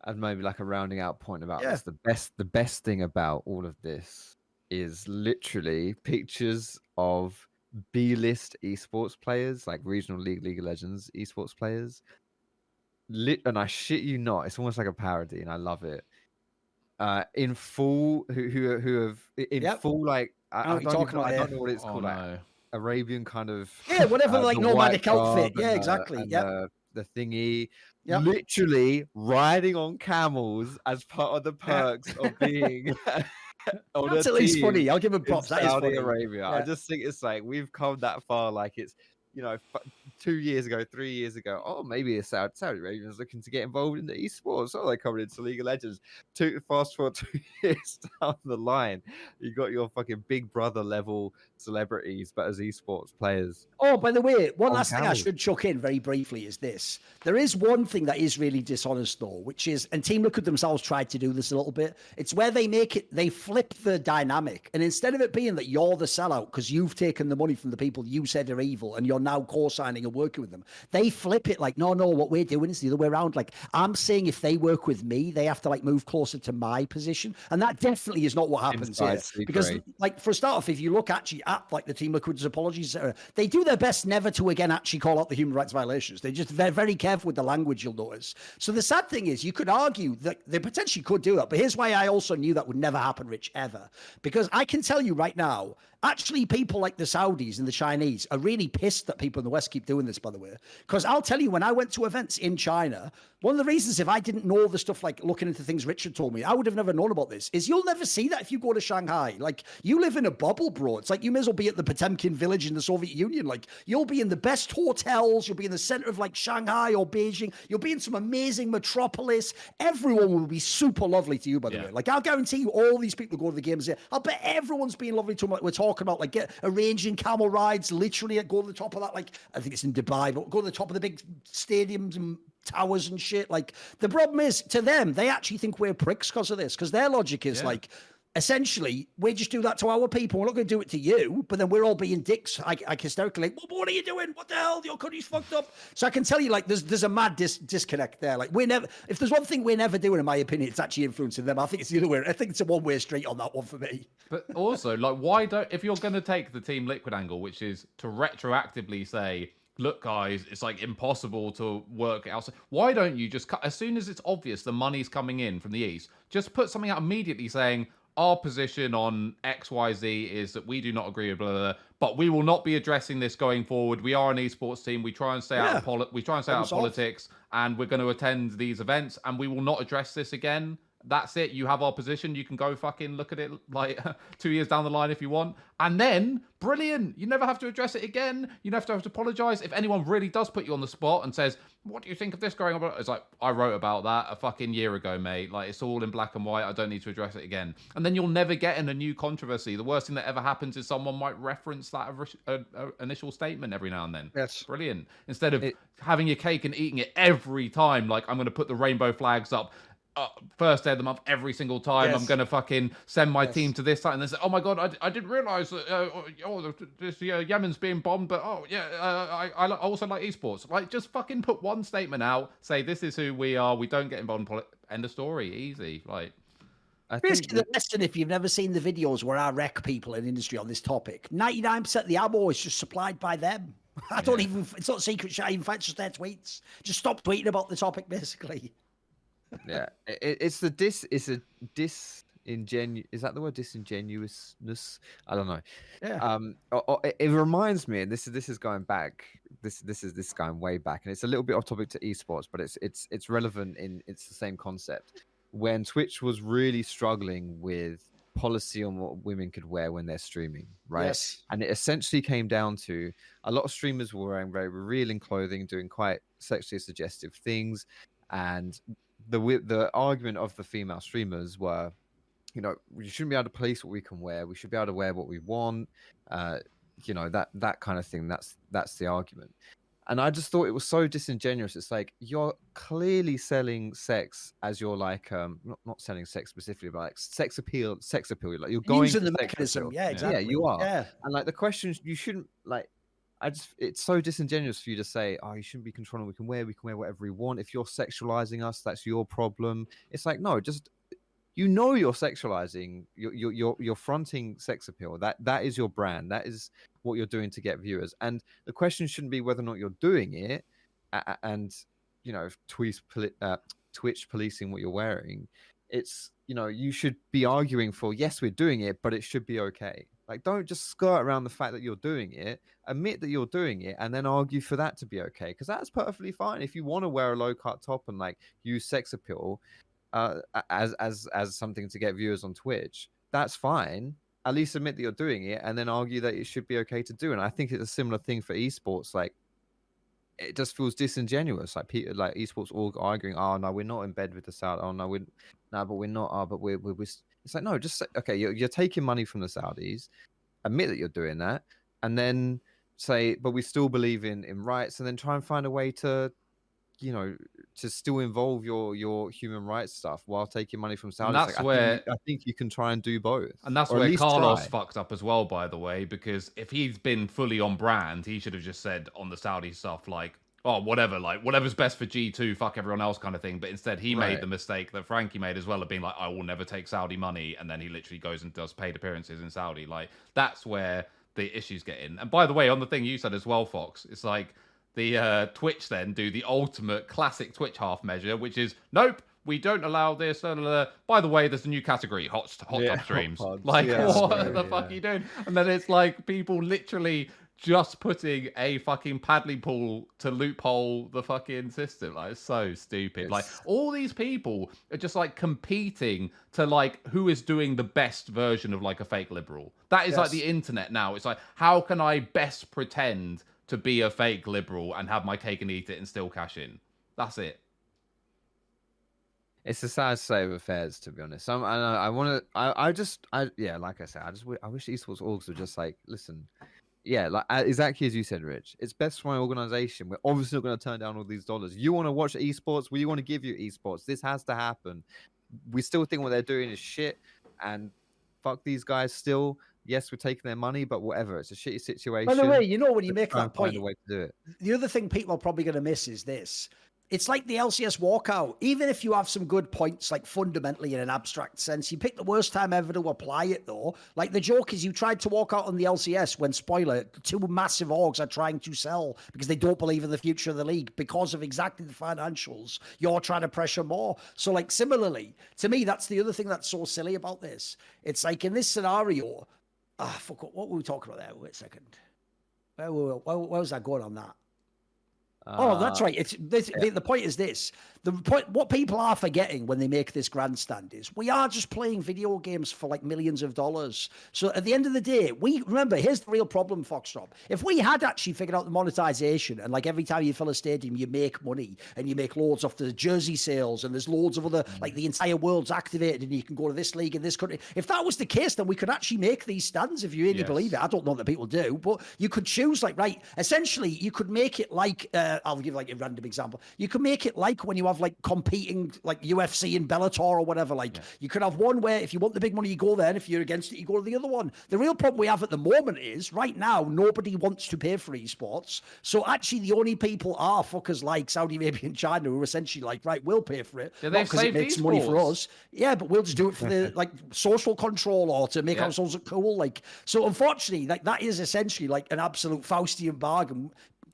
and maybe like a rounding out point about Yeah. this, the best the best thing about all of this is literally pictures of B list esports players, like regional league, League of Legends esports players. Lit and I shit you not, it's almost like a parody, and I love it. Uh, in full, who who who have in Yep. full like I, I know I what you're don't, even, I don't know what it's Oh, called, like no. Arabian kind of Yeah, whatever, uh, like nomadic outfit. Yeah, and, exactly. uh, the thingy, Yep. literally riding on camels as part of the perks of being on That's at least funny. I'll give him props. That is Saudi funny. Arabia. I just think it's like we've come that far. Like it's you know f- two years ago, three years ago. Oh, maybe a Saudi, Saudi Arabians looking to get involved in the esports. Oh, they're coming into League of Legends. Two fast forward two years down the line, you got your fucking Big Brother level celebrities, but as esports players. Oh, by the way, one On last thing I should chuck in very briefly is this. There is one thing that is really dishonest, though, which is, and Team Liquid themselves tried to do this a little bit. It's where they make it, they flip the dynamic. And instead of it being that you're the sellout because you've taken the money from the people you said are evil and you're now co signing and working with them, they flip it like, no, no, what we're doing is the other way around. Like, I'm saying if they work with me, they have to like move closer to my position. And that definitely is not what happens Inside here. Because like for a start off, if you look actually at like the Team Liquid's apologies, uh, they do their best never to again actually call out the human rights violations. They're just they're very careful with the language. You'll notice. So the sad thing is, you could argue that they potentially could do that, but here's why I also knew that would never happen, Rich, ever, because I can tell you right now. Actually, people like the Saudis and the Chinese are really pissed that people in the West keep doing this, by the way. Because I'll tell you, when I went to events in China, one of the reasons if I didn't know the stuff like looking into things Richard told me, I would have never known about this, is you'll never see that if you go to Shanghai. Like, you live in a bubble, bro. It's like you may as well be at the Potemkin village in the Soviet Union. Like, you'll be in the best hotels, you'll be in the center of like Shanghai or Beijing, you'll be in some amazing metropolis. Everyone will be super lovely to you, by the Yeah. way. Like, I'll guarantee you, all these people who go to the games here, I'll bet everyone's being lovely to them. Like, we're talking about, like, get arranging camel rides, literally at go to the top of that. Like, I think it's in Dubai, but go to the top of the big stadiums and towers and shit. Like, the problem is, to them, they actually think we're pricks because of this, because their logic is Yeah. like, essentially, we just do that to our people. We're not going to do it to you, but then we're all being dicks, like, like hysterically, "What- what are you doing? What the hell? Your country's fucked up. So I can tell you, like, there's there's a mad dis- disconnect there. Like, we're never, if there's one thing we're never doing, in my opinion, it's actually influencing them. I think it's the other way. I think it's a one way street on that one for me. But also, like, why don't if you're going to take the Team Liquid angle, which is to retroactively say, look, guys, it's like impossible to work outside. Why don't you just cut as soon as it's obvious the money's coming in from the east, just put something out immediately saying, our position on XYZ is that we do not agree with blah, blah, blah, but we will not be addressing this going forward. We are an esports team. We try and stay out of poli- we try and stay out of solved. politics, and we're going to attend these events, and we will not address this again. That's it. You have our position. You can go fucking look at it like two years down the line if you want. And then, brilliant. You never have to address it again. You never have to, apologize. If anyone really does put you on the spot and says, What do you think of this going on? It's like, I wrote about that a fucking year ago, mate. Like, it's all in black and white. I don't need to address it again. And then you'll never get in a new controversy. The worst thing that ever happens is someone might reference that uh, uh, initial statement every now and then. Yes. Brilliant. Instead of It- having your cake and eating it every time, like I'm going to put the rainbow flags up uh, first day of the month every single time. I'm going to fucking send my Yes. team to this site and they say, oh my god, I, I didn't realize that uh, oh this uh, Yemen's being bombed, but oh yeah, uh, I I also like esports. Like just fucking put one statement out, say this is who we are. We don't get involved in politics. End of story. Easy. Like I think Basically, the lesson, if you've never seen the videos where I wreck people in industry on this topic, 99% of the ammo is just supplied by them. I don't even, it's not secret shit. In fact, it's just their tweets. Just stop tweeting about the topic, basically. Yeah, it, it's the dis. It's a disingenu. Is that the word disingenuousness? I don't know. Yeah. Um, o- o- it, it reminds me, and this is this is going back. This this is this going way back, and it's a little bit off topic to esports, but it's it's it's relevant in it's the same concept. When Twitch was really struggling with policy on what women could wear when they're streaming, right? Yes. and it essentially came down to a lot of streamers were wearing very revealing clothing, doing quite sexually suggestive things, and the the argument of the female streamers were, you know, we shouldn't be able to police what we can wear. We should be able to wear what we want. Uh, you know that that kind of thing. That's that's the argument. And I just thought it was so disingenuous. It's like you're clearly selling sex as you're like um not, not selling sex specifically, but like sex appeal, sex appeal. Like you're going Using the mechanism. appeal. Yeah, Yeah, you are. Yeah. And like the questions, you shouldn't like. I just it's so disingenuous for you to say, "Oh, you shouldn't be controlling. We can wear, we can wear whatever we want. If you're sexualizing us, that's your problem." It's like no, just you know you're sexualizing. You're you're you're, fronting sex appeal. That that is your brand. That is what you're doing to get viewers. And the question shouldn't be whether or not you're doing it, and you know, Twitch uh, Twitch policing what you're wearing. It's you know you should be arguing for yes we're doing it, but it should be okay. Like don't just skirt around the fact that you're doing it. Admit that you're doing it, and then argue for that to be okay because that's perfectly fine. If you want to wear a low cut top and like use sex appeal uh, as as as something to get viewers on Twitch, that's fine. At least admit that you're doing it, and then argue that it should be okay to do. And I think it's a similar thing for esports. Like it just feels disingenuous. Like people, like esports, all arguing, "Oh no, we're not in bed with the Saudi. Oh no, we're no, but we're not. Oh, but we're we're." we're... s-" It's like no, just say, okay. You're, you're taking money from the Saudis. Admit that you're doing that, and then say, "But we still believe in in rights," and then try and find a way to, you know, to still involve your your human rights stuff while taking money from Saudis. And Like, that's I think where- I think you can try and do both, And that's where Carlos try. fucked up as well, by the way, because if he's been fully on brand, he should have just said on the Saudi stuff, like, oh, whatever, like, whatever's best for G2, fuck everyone else kind of thing. But instead, he made the mistake that Frankie made as well of being like, I will never take Saudi money. And then he literally goes and does paid appearances in Saudi. Like, that's where the issues get in. And by the way, on the thing you said as well, Fox, it's like, the uh, Twitch then do the ultimate classic Twitch half measure, which is nope, we don't allow this. blah, blah, blah. By the way, there's a new category, hot hot Yeah, tub hot streams. pods. Like Yeah, what the right, fuck are you doing? And then it's like people literally just putting a fucking paddling pool to loophole the fucking system. Like it's so stupid. Like all these people are just like competing to like who is doing the best version of like a fake liberal. That is like the internet now. It's like how can I best pretend to be a fake liberal and have my cake and eat it and still cash in? That's it. It's a sad state of affairs, to be honest. I'm, I, I want to. I, I just, I yeah, like I said, I just, I wish esports orgs were just like, listen, yeah, like uh, exactly as you said, Rich. It's best for my organization. We're obviously not going to turn down all these dollars. You want to watch esports? We want to give you esports. This has to happen. We still think what they're doing is shit, and fuck these guys. Still, yes, we're taking their money, but whatever. It's a shitty situation. By the way, you know, when you Let's make that point, a way to do it. the other thing people are probably going to miss is this. It's like the LCS walkout. Even if you have some good points, like fundamentally in an abstract sense, you pick the worst time ever to apply it, though. Like the joke is, you tried to walk out on the LCS when, spoiler, two massive orgs are trying to sell because they don't believe in the future of the league because of exactly the financials. You're trying to pressure more. So, like, similarly, to me, that's the other thing that's so silly about this. It's like in this scenario, ah, fuck, what were we talking about there? Wait a second. Where, where, where, where was I going on that? Oh, that's Uh, right. It's this, the, the point is this: the point what people are forgetting when they make this grandstand is we are just playing video games for like millions of dollars. So at the end of the day, we remember here's the real problem, Foxdrop. If we had actually figured out the monetization and like every time you fill a stadium, you make money and you make loads off the jersey sales and there's loads of other like the entire world's activated and you can go to this league in this country. If that was the case, then we could actually make these stands if you really Yes. believe it. I don't know that people do, but you could choose like right. Essentially, you could make it like uh, I'll give like a random example. You could make it like when you have like competing like UFC and Bellator or whatever. Like you could have one where if you want the big money, you go there, and if you're against it, you go to the other one. The real problem we have at the moment is right now nobody wants to pay for esports. So actually, the only people are fuckers like Saudi Arabia and China who are essentially like right, we'll pay for it. Yeah, not they've 'cause it makes money for us. Yeah, but we'll just do it for the like social control or to make Yeah. ourselves look cool. Like so, unfortunately, like that is essentially like an absolute Faustian bargain.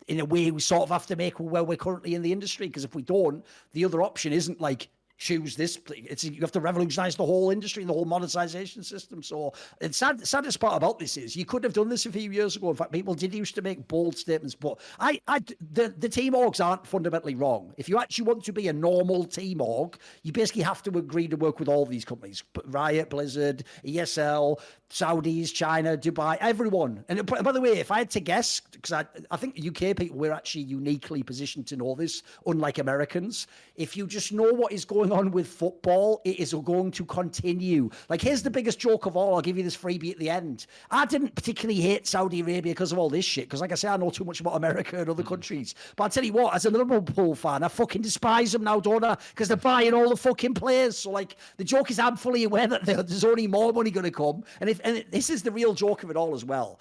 In a way, we sort of have to make where we're currently in the industry because if we don't, the other option isn't like choose this. It's you have to revolutionize the whole industry and the whole monetization system. So, the sad, saddest part about this is you could have done this a few years ago. In fact, people did used to make bold statements, but I, I, the the team orgs aren't fundamentally wrong. If you actually want to be a normal team org, you basically have to agree to work with all these companies: Riot, Blizzard, ESL. Saudis, China, Dubai, everyone. And by the way, if I had to guess, because I, I think UK people, we're actually uniquely positioned to know this, unlike Americans. If you just know what is going on with football, it is going to continue. Like, here's the biggest joke of all. I'll give you this freebie at the end. I didn't particularly hate Saudi Arabia because of all this shit, because, like I say, I know too much about America and other mm. countries. But I'll tell you what, as a Liverpool fan, I fucking despise them now, don't I? Because they're buying all the fucking players. So, like, the joke is I'm fully aware that there's only more money going to come. And if and this is the real joke of it all as well,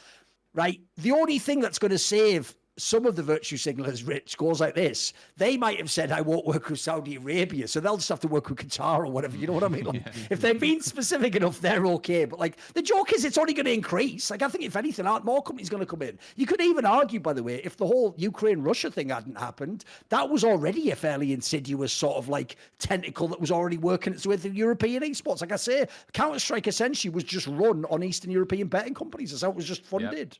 right? The only thing that's going to save some of the virtue signalers rich goes like this. They might have said, I won't work with Saudi Arabia. So they'll just have to work with Qatar or whatever. You know what I mean? Like, If they're being specific enough, they're okay. But like the joke is it's only going to increase. Like I think if anything, aren't more companies going to come in? You could even argue, by the way, if the whole Ukraine Russia thing hadn't happened, that was already a fairly insidious sort of like tentacle that was already working its way through European esports. Like I say, Counter Strike essentially was just run on Eastern European betting companies. That's how it was just funded.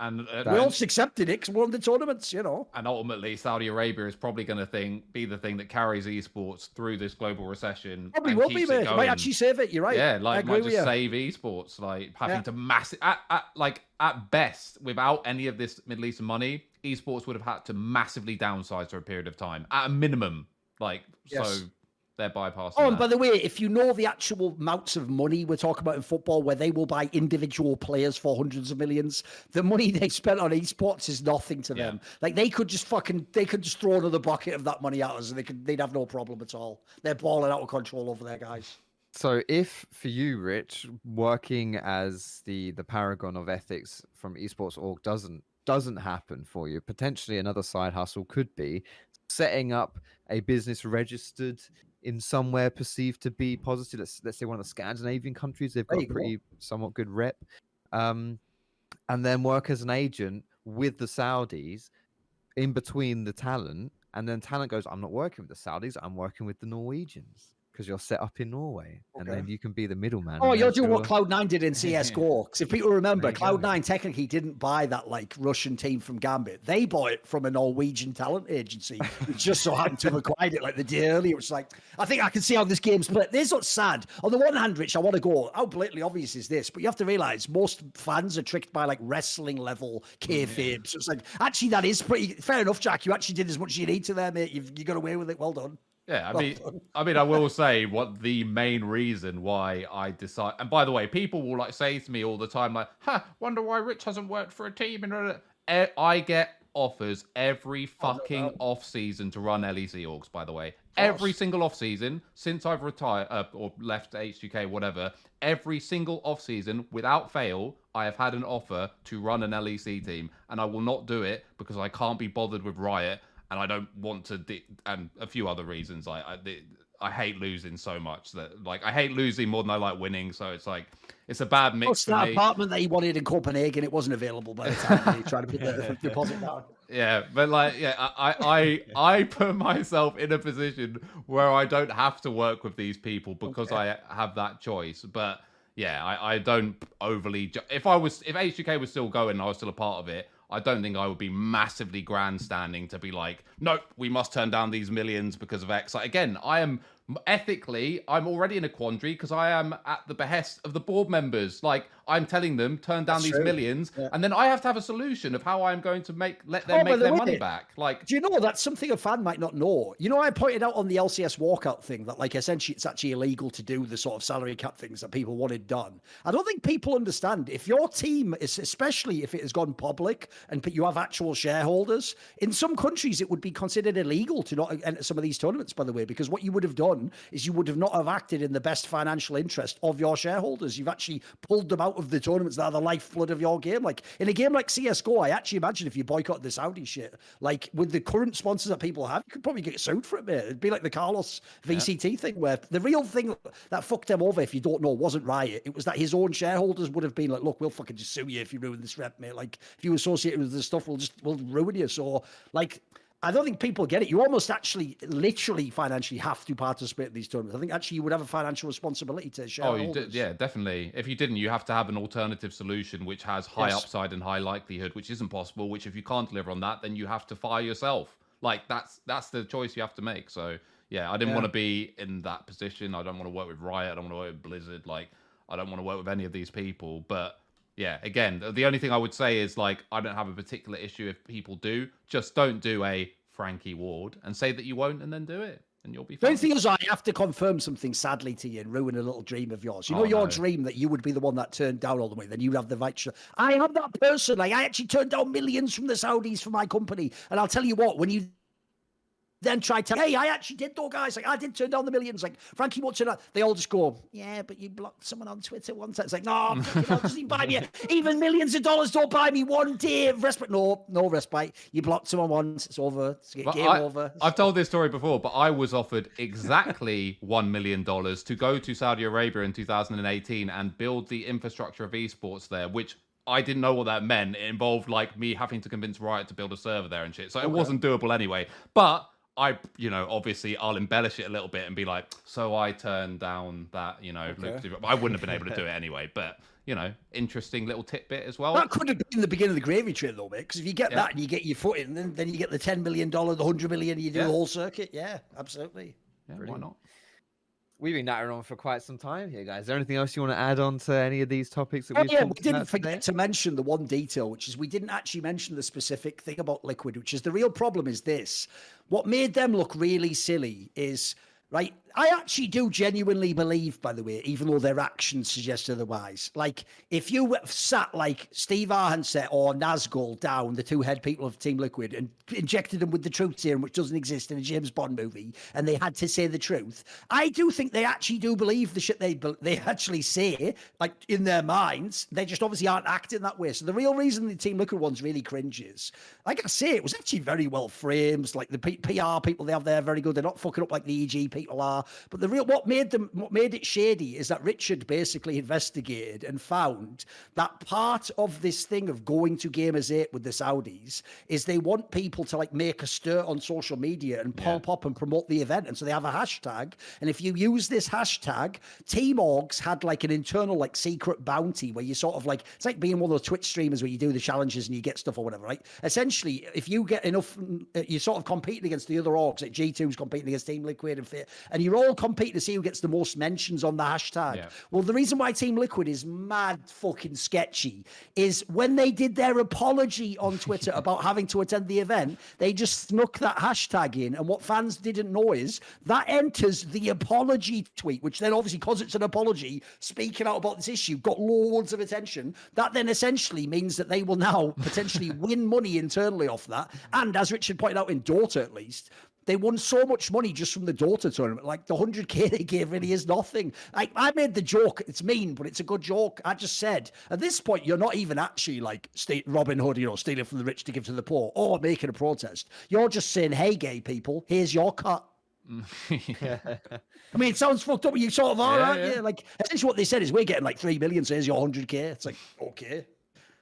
And, uh, We all accepted it because we won the tournaments, you know. and ultimately, Saudi Arabia is probably going to think be the thing that carries esports through this global recession. Probably will be, mate. it It going. might actually save it. You're right. Yeah, like might just save esports, like having Yeah. to massive at, at like at best, without any of this Middle Eastern money, esports would have had to massively downsize for a period of time, at a minimum. Like Yes. so, they're bypassing. Oh, and that. by the way, if you know the actual amounts of money we're talking about in football, where they will buy individual players for hundreds of millions, the money they spent on esports is nothing to Yeah. them. Like they could just fucking, they could just throw another bucket of that money at us, and they could, they'd have no problem at all. They're balling out of control over there, guys. So, if for you, Rich, working as the the paragon of ethics from esports org doesn't doesn't happen for you, potentially another side hustle could be setting up a business registered in somewhere perceived to be positive. Let's let's say one of the Scandinavian countries. They've got a go. pretty somewhat good rep, um, and then work as an agent with the Saudis in between the talent, and then talent goes, "I'm not working with the Saudis. I'm working with the Norwegians." Because you're set up in Norway, and then you can be the middleman. Oh, you'll do what Cloud9 did in CSGO. Because if people remember, There you go. Cloud9 technically didn't buy that like Russian team from Gambit. They bought it from a Norwegian talent agency, which just so happened to have acquired it like the day earlier. It's like, I think I can see how this game's played. This is what's sad. On the one hand, Rich, I want to go, how blatantly obvious is this? But you have to realize most fans are tricked by like wrestling level kayfabe. So it's like, actually, that is pretty fair enough, Jack. You actually did as much as you need to there, mate. You've, you got away with it. Well done. Yeah, I mean. I mean, I will say what the main reason why I decide. And by the way, people will like say to me all the time, like, "Huh, wonder why Rich hasn't worked for a team." And I get offers every fucking doubt. off season to run LEC orgs. By the way, every single off season since I've retired uh, or left H2K, whatever. Every single off season, without fail, I have had an offer to run an LEC team, and I will not do it because I can't be bothered with Riot and I don't want to, de- and a few other reasons. I, I, I hate losing so much that like I hate losing more than I like winning. So it's like it's a bad mix. For that me. apartment that he wanted in Copenhagen, it wasn't available by the time he tried to put the deposit down. Yeah, but like, yeah, I, I, I put myself in a position where I don't have to work with these people because I have that choice. But yeah, I, I don't overly. Ju- if I was, if H2K was still going, and I was still a part of it. I don't think I would be massively grandstanding to be like, nope, we must turn down these millions because of X. Like, again, I am ethically, I'm already in a quandary because I am at the behest of the board members. Like, I'm telling them turn down That's these true. millions, Yeah. and then I have to have a solution of how I'm going to make let them Oh, make their money back. Like, Do you know that's something a fan might not know? You know, I pointed out on the LCS walkout thing that, like, essentially it's actually illegal to do the sort of salary cap things that people wanted done. I don't think people understand if your team is, especially if it has gone public and you have actual shareholders, in some countries it would be considered illegal to not enter some of these tournaments, by the way, because what you would have done is you would have not have acted in the best financial interest of your shareholders. You've actually pulled them out of the tournaments that are the lifeblood of your game. Like in a game like CSGO, I actually imagine if you boycott the Saudi shit, like with the current sponsors that people have, you could probably get sued for it, mate. It'd be like the Carlos VCT thing, where the real thing that fucked them over, if you don't know, wasn't Riot. It was that his own shareholders would have been like, look, we'll fucking just sue you if you ruin this rep, mate. Like if you associate with this stuff, we'll just we'll ruin you. So like I don't think people get it. You almost actually, literally, financially have to participate in these tournaments. I think actually you would have a financial responsibility to share. oh, did, yeah, definitely. If you didn't, you have to have an alternative solution which has high Yes. upside and high likelihood, which isn't possible. Which, if you can't deliver on that, then you have to fire yourself. Like that's that's the choice you have to make. So yeah, I didn't Yeah. want to be in that position. I don't want to work with Riot. I don't want to work with Blizzard. Like I don't want to work with any of these people. But yeah, again, the- the only thing I would say is like I don't have a particular issue if people do. Just don't do a Frankie Ward and say that you won't, and then do it, and you'll be The fine. only thing is, I have to confirm something sadly to you and ruin a little dream of yours. You oh, know, Oh, your no. dream that you would be the one that turned down all the way, then you'd have the right. I am that person. Like, I actually turned down millions from the Saudis for my company. And I'll tell you what, when you then try to, hey, I actually did though, guys. Like, I did turn down the millions. Like, Frankie won't turn out. They all just go, yeah, but you blocked someone on Twitter once. It's like, no, fucking hell, doesn't even buy me. Even millions of dollars don't buy me one day of respite. No, no respite. You blocked someone once. It's over. It's game I, over. I've told this story before, but I was offered exactly one million dollars to go to Saudi Arabia in 2018 and build the infrastructure of esports there, which I didn't know what that meant. It involved like me having to convince Riot to build a server there and shit, so it wasn't doable anyway. But I, you know, obviously I'll embellish it a little bit and be like, so I turned down that, you know, lucrative. I wouldn't have been able to do it anyway, but you know, interesting little tidbit as well. That could have been the beginning of the gravy train, though, mate. Because if you get Yeah. that and you get your foot in, then, then you get the ten million dollar, the 100 million, you do Yeah. the whole circuit. Yeah, absolutely. Yeah, why not? We've been nattering on for quite some time here, guys. Is there anything else you want to add on to any of these topics that Oh, we've yeah, we didn't forget to mention the one detail, which is we didn't actually mention the specific thing about Liquid, which is the real problem is this. What made them look really silly is, right, I actually do genuinely believe, by the way, even though their actions suggest otherwise. Like, if you sat like Steve Arhancet or Nazgul down, the two head people of Team Liquid, and injected them with the truth serum, which doesn't exist in a James Bond movie, and they had to say the truth, I do think they actually do believe the shit they they actually say, like in their minds. They just obviously aren't acting that way. So the real reason the Team Liquid one's really cringes, like I say, it was actually very well framed. Like the P- PR people they have there, very good. They're not fucking up like the EG people are. But the real what made them what made it shady is that Richard basically investigated and found that part of this thing of going to Gamers8 with the Saudis is they want people to like make a stir on social media and pop up and promote the event. And so they have a hashtag. And if you use this hashtag, Team Orgs had like an internal like secret bounty where you sort of like it's like being one of those Twitch streamers where you do the challenges and you get stuff or whatever, right? Essentially, if you get enough, uh, you're sort of competing against the other orgs. Like G2's competing against Team Liquid and Fit, and you're all competing to see who gets the most mentions on the hashtag. Yeah. Well, the reason why Team Liquid is mad fucking sketchy is when they did their apology on Twitter about having to attend the event, they just snuck that hashtag in. And what fans didn't know is that enters the apology tweet, which then obviously, because it's an apology, speaking out about this issue, got loads of attention. That then essentially means that they will now potentially win money internally off that. And as Richard pointed out in Dota, at least, they won so much money just from the Dota tournament. Like the 100k they gave really is nothing. Like I made the joke. It's mean, but it's a good joke. I just said at this point you're not even actually like state Robin Hood, you know, stealing from the rich to give to the poor, or making a protest. You're just saying, "Hey, gay people, here's your cut." yeah. I mean, it sounds fucked up. You sort of are, Yeah, aren't yeah. you? Like essentially what they said is we're getting like three million, so here's your 100k. It's like okay.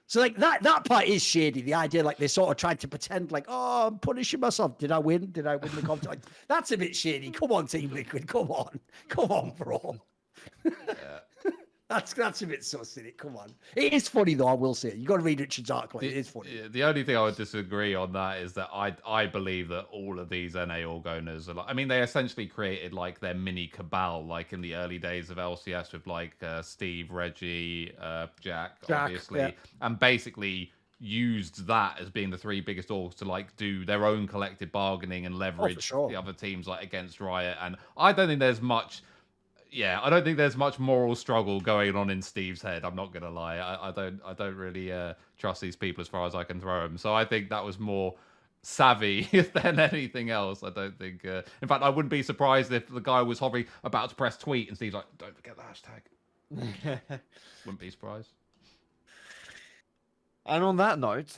So like that that part is shady. The idea like they sort of tried to pretend like, oh, I'm punishing myself. Did I win? Did I win the competition? Like, that's a bit shady. Come on, Team Liquid. Come on. Come on, bro. That's that's a bit sus in it. Come on. It is funny though, I will say. It. You gotta read Richard's article. It is funny. The only thing I would disagree on that is that I I believe that all of these NA org owners are like I mean they essentially created like their mini cabal like in the early days of LCS with like uh, Steve, Reggie, uh, Jack, Jack, obviously, yeah. and basically used that as being the three biggest orgs to like do their own collective bargaining and leverage sure. the other teams like against Riot. And I don't think there's much yeah, I don't think there's much moral struggle going on in Steve's head. I'm not gonna lie. I, I don't. I don't really uh, trust these people as far as I can throw them. So I think that was more savvy than anything else. I don't think. Uh... In fact, I wouldn't be surprised if the guy was hovering about to press tweet and Steve's like, "Don't forget the hashtag." Wouldn't be surprised. And on that note,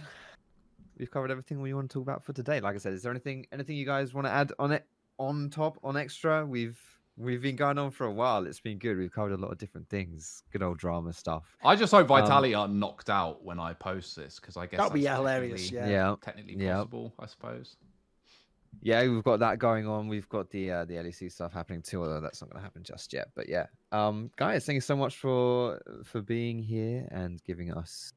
we've covered everything we want to talk about for today. Like I said, is there anything anything you guys want to add on it on top on extra? We've we've been going on for a while. It's been good. We've covered a lot of different things. Good old drama stuff. I just hope Um, Vitality aren't knocked out when I post this because I guess That'd be hilarious, technically- Yeah. Yeah. technically Yeah. possible. I suppose. Yeah, we've got that going on. We've got the uh, the LEC stuff happening too, although that's not going to happen just yet. But yeah, um, guys, thank you so much for for being here and giving us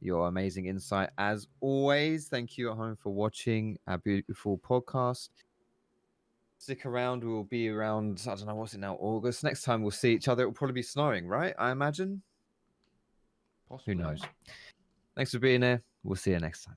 your amazing insight. As always, thank you at home for watching our beautiful podcast. Stick around. We will be around. I don't know what's it now. August. Next time we'll see each other. It will probably be snowing, right? I imagine. Possibly. Who knows? Thanks for being here. We'll see you next time.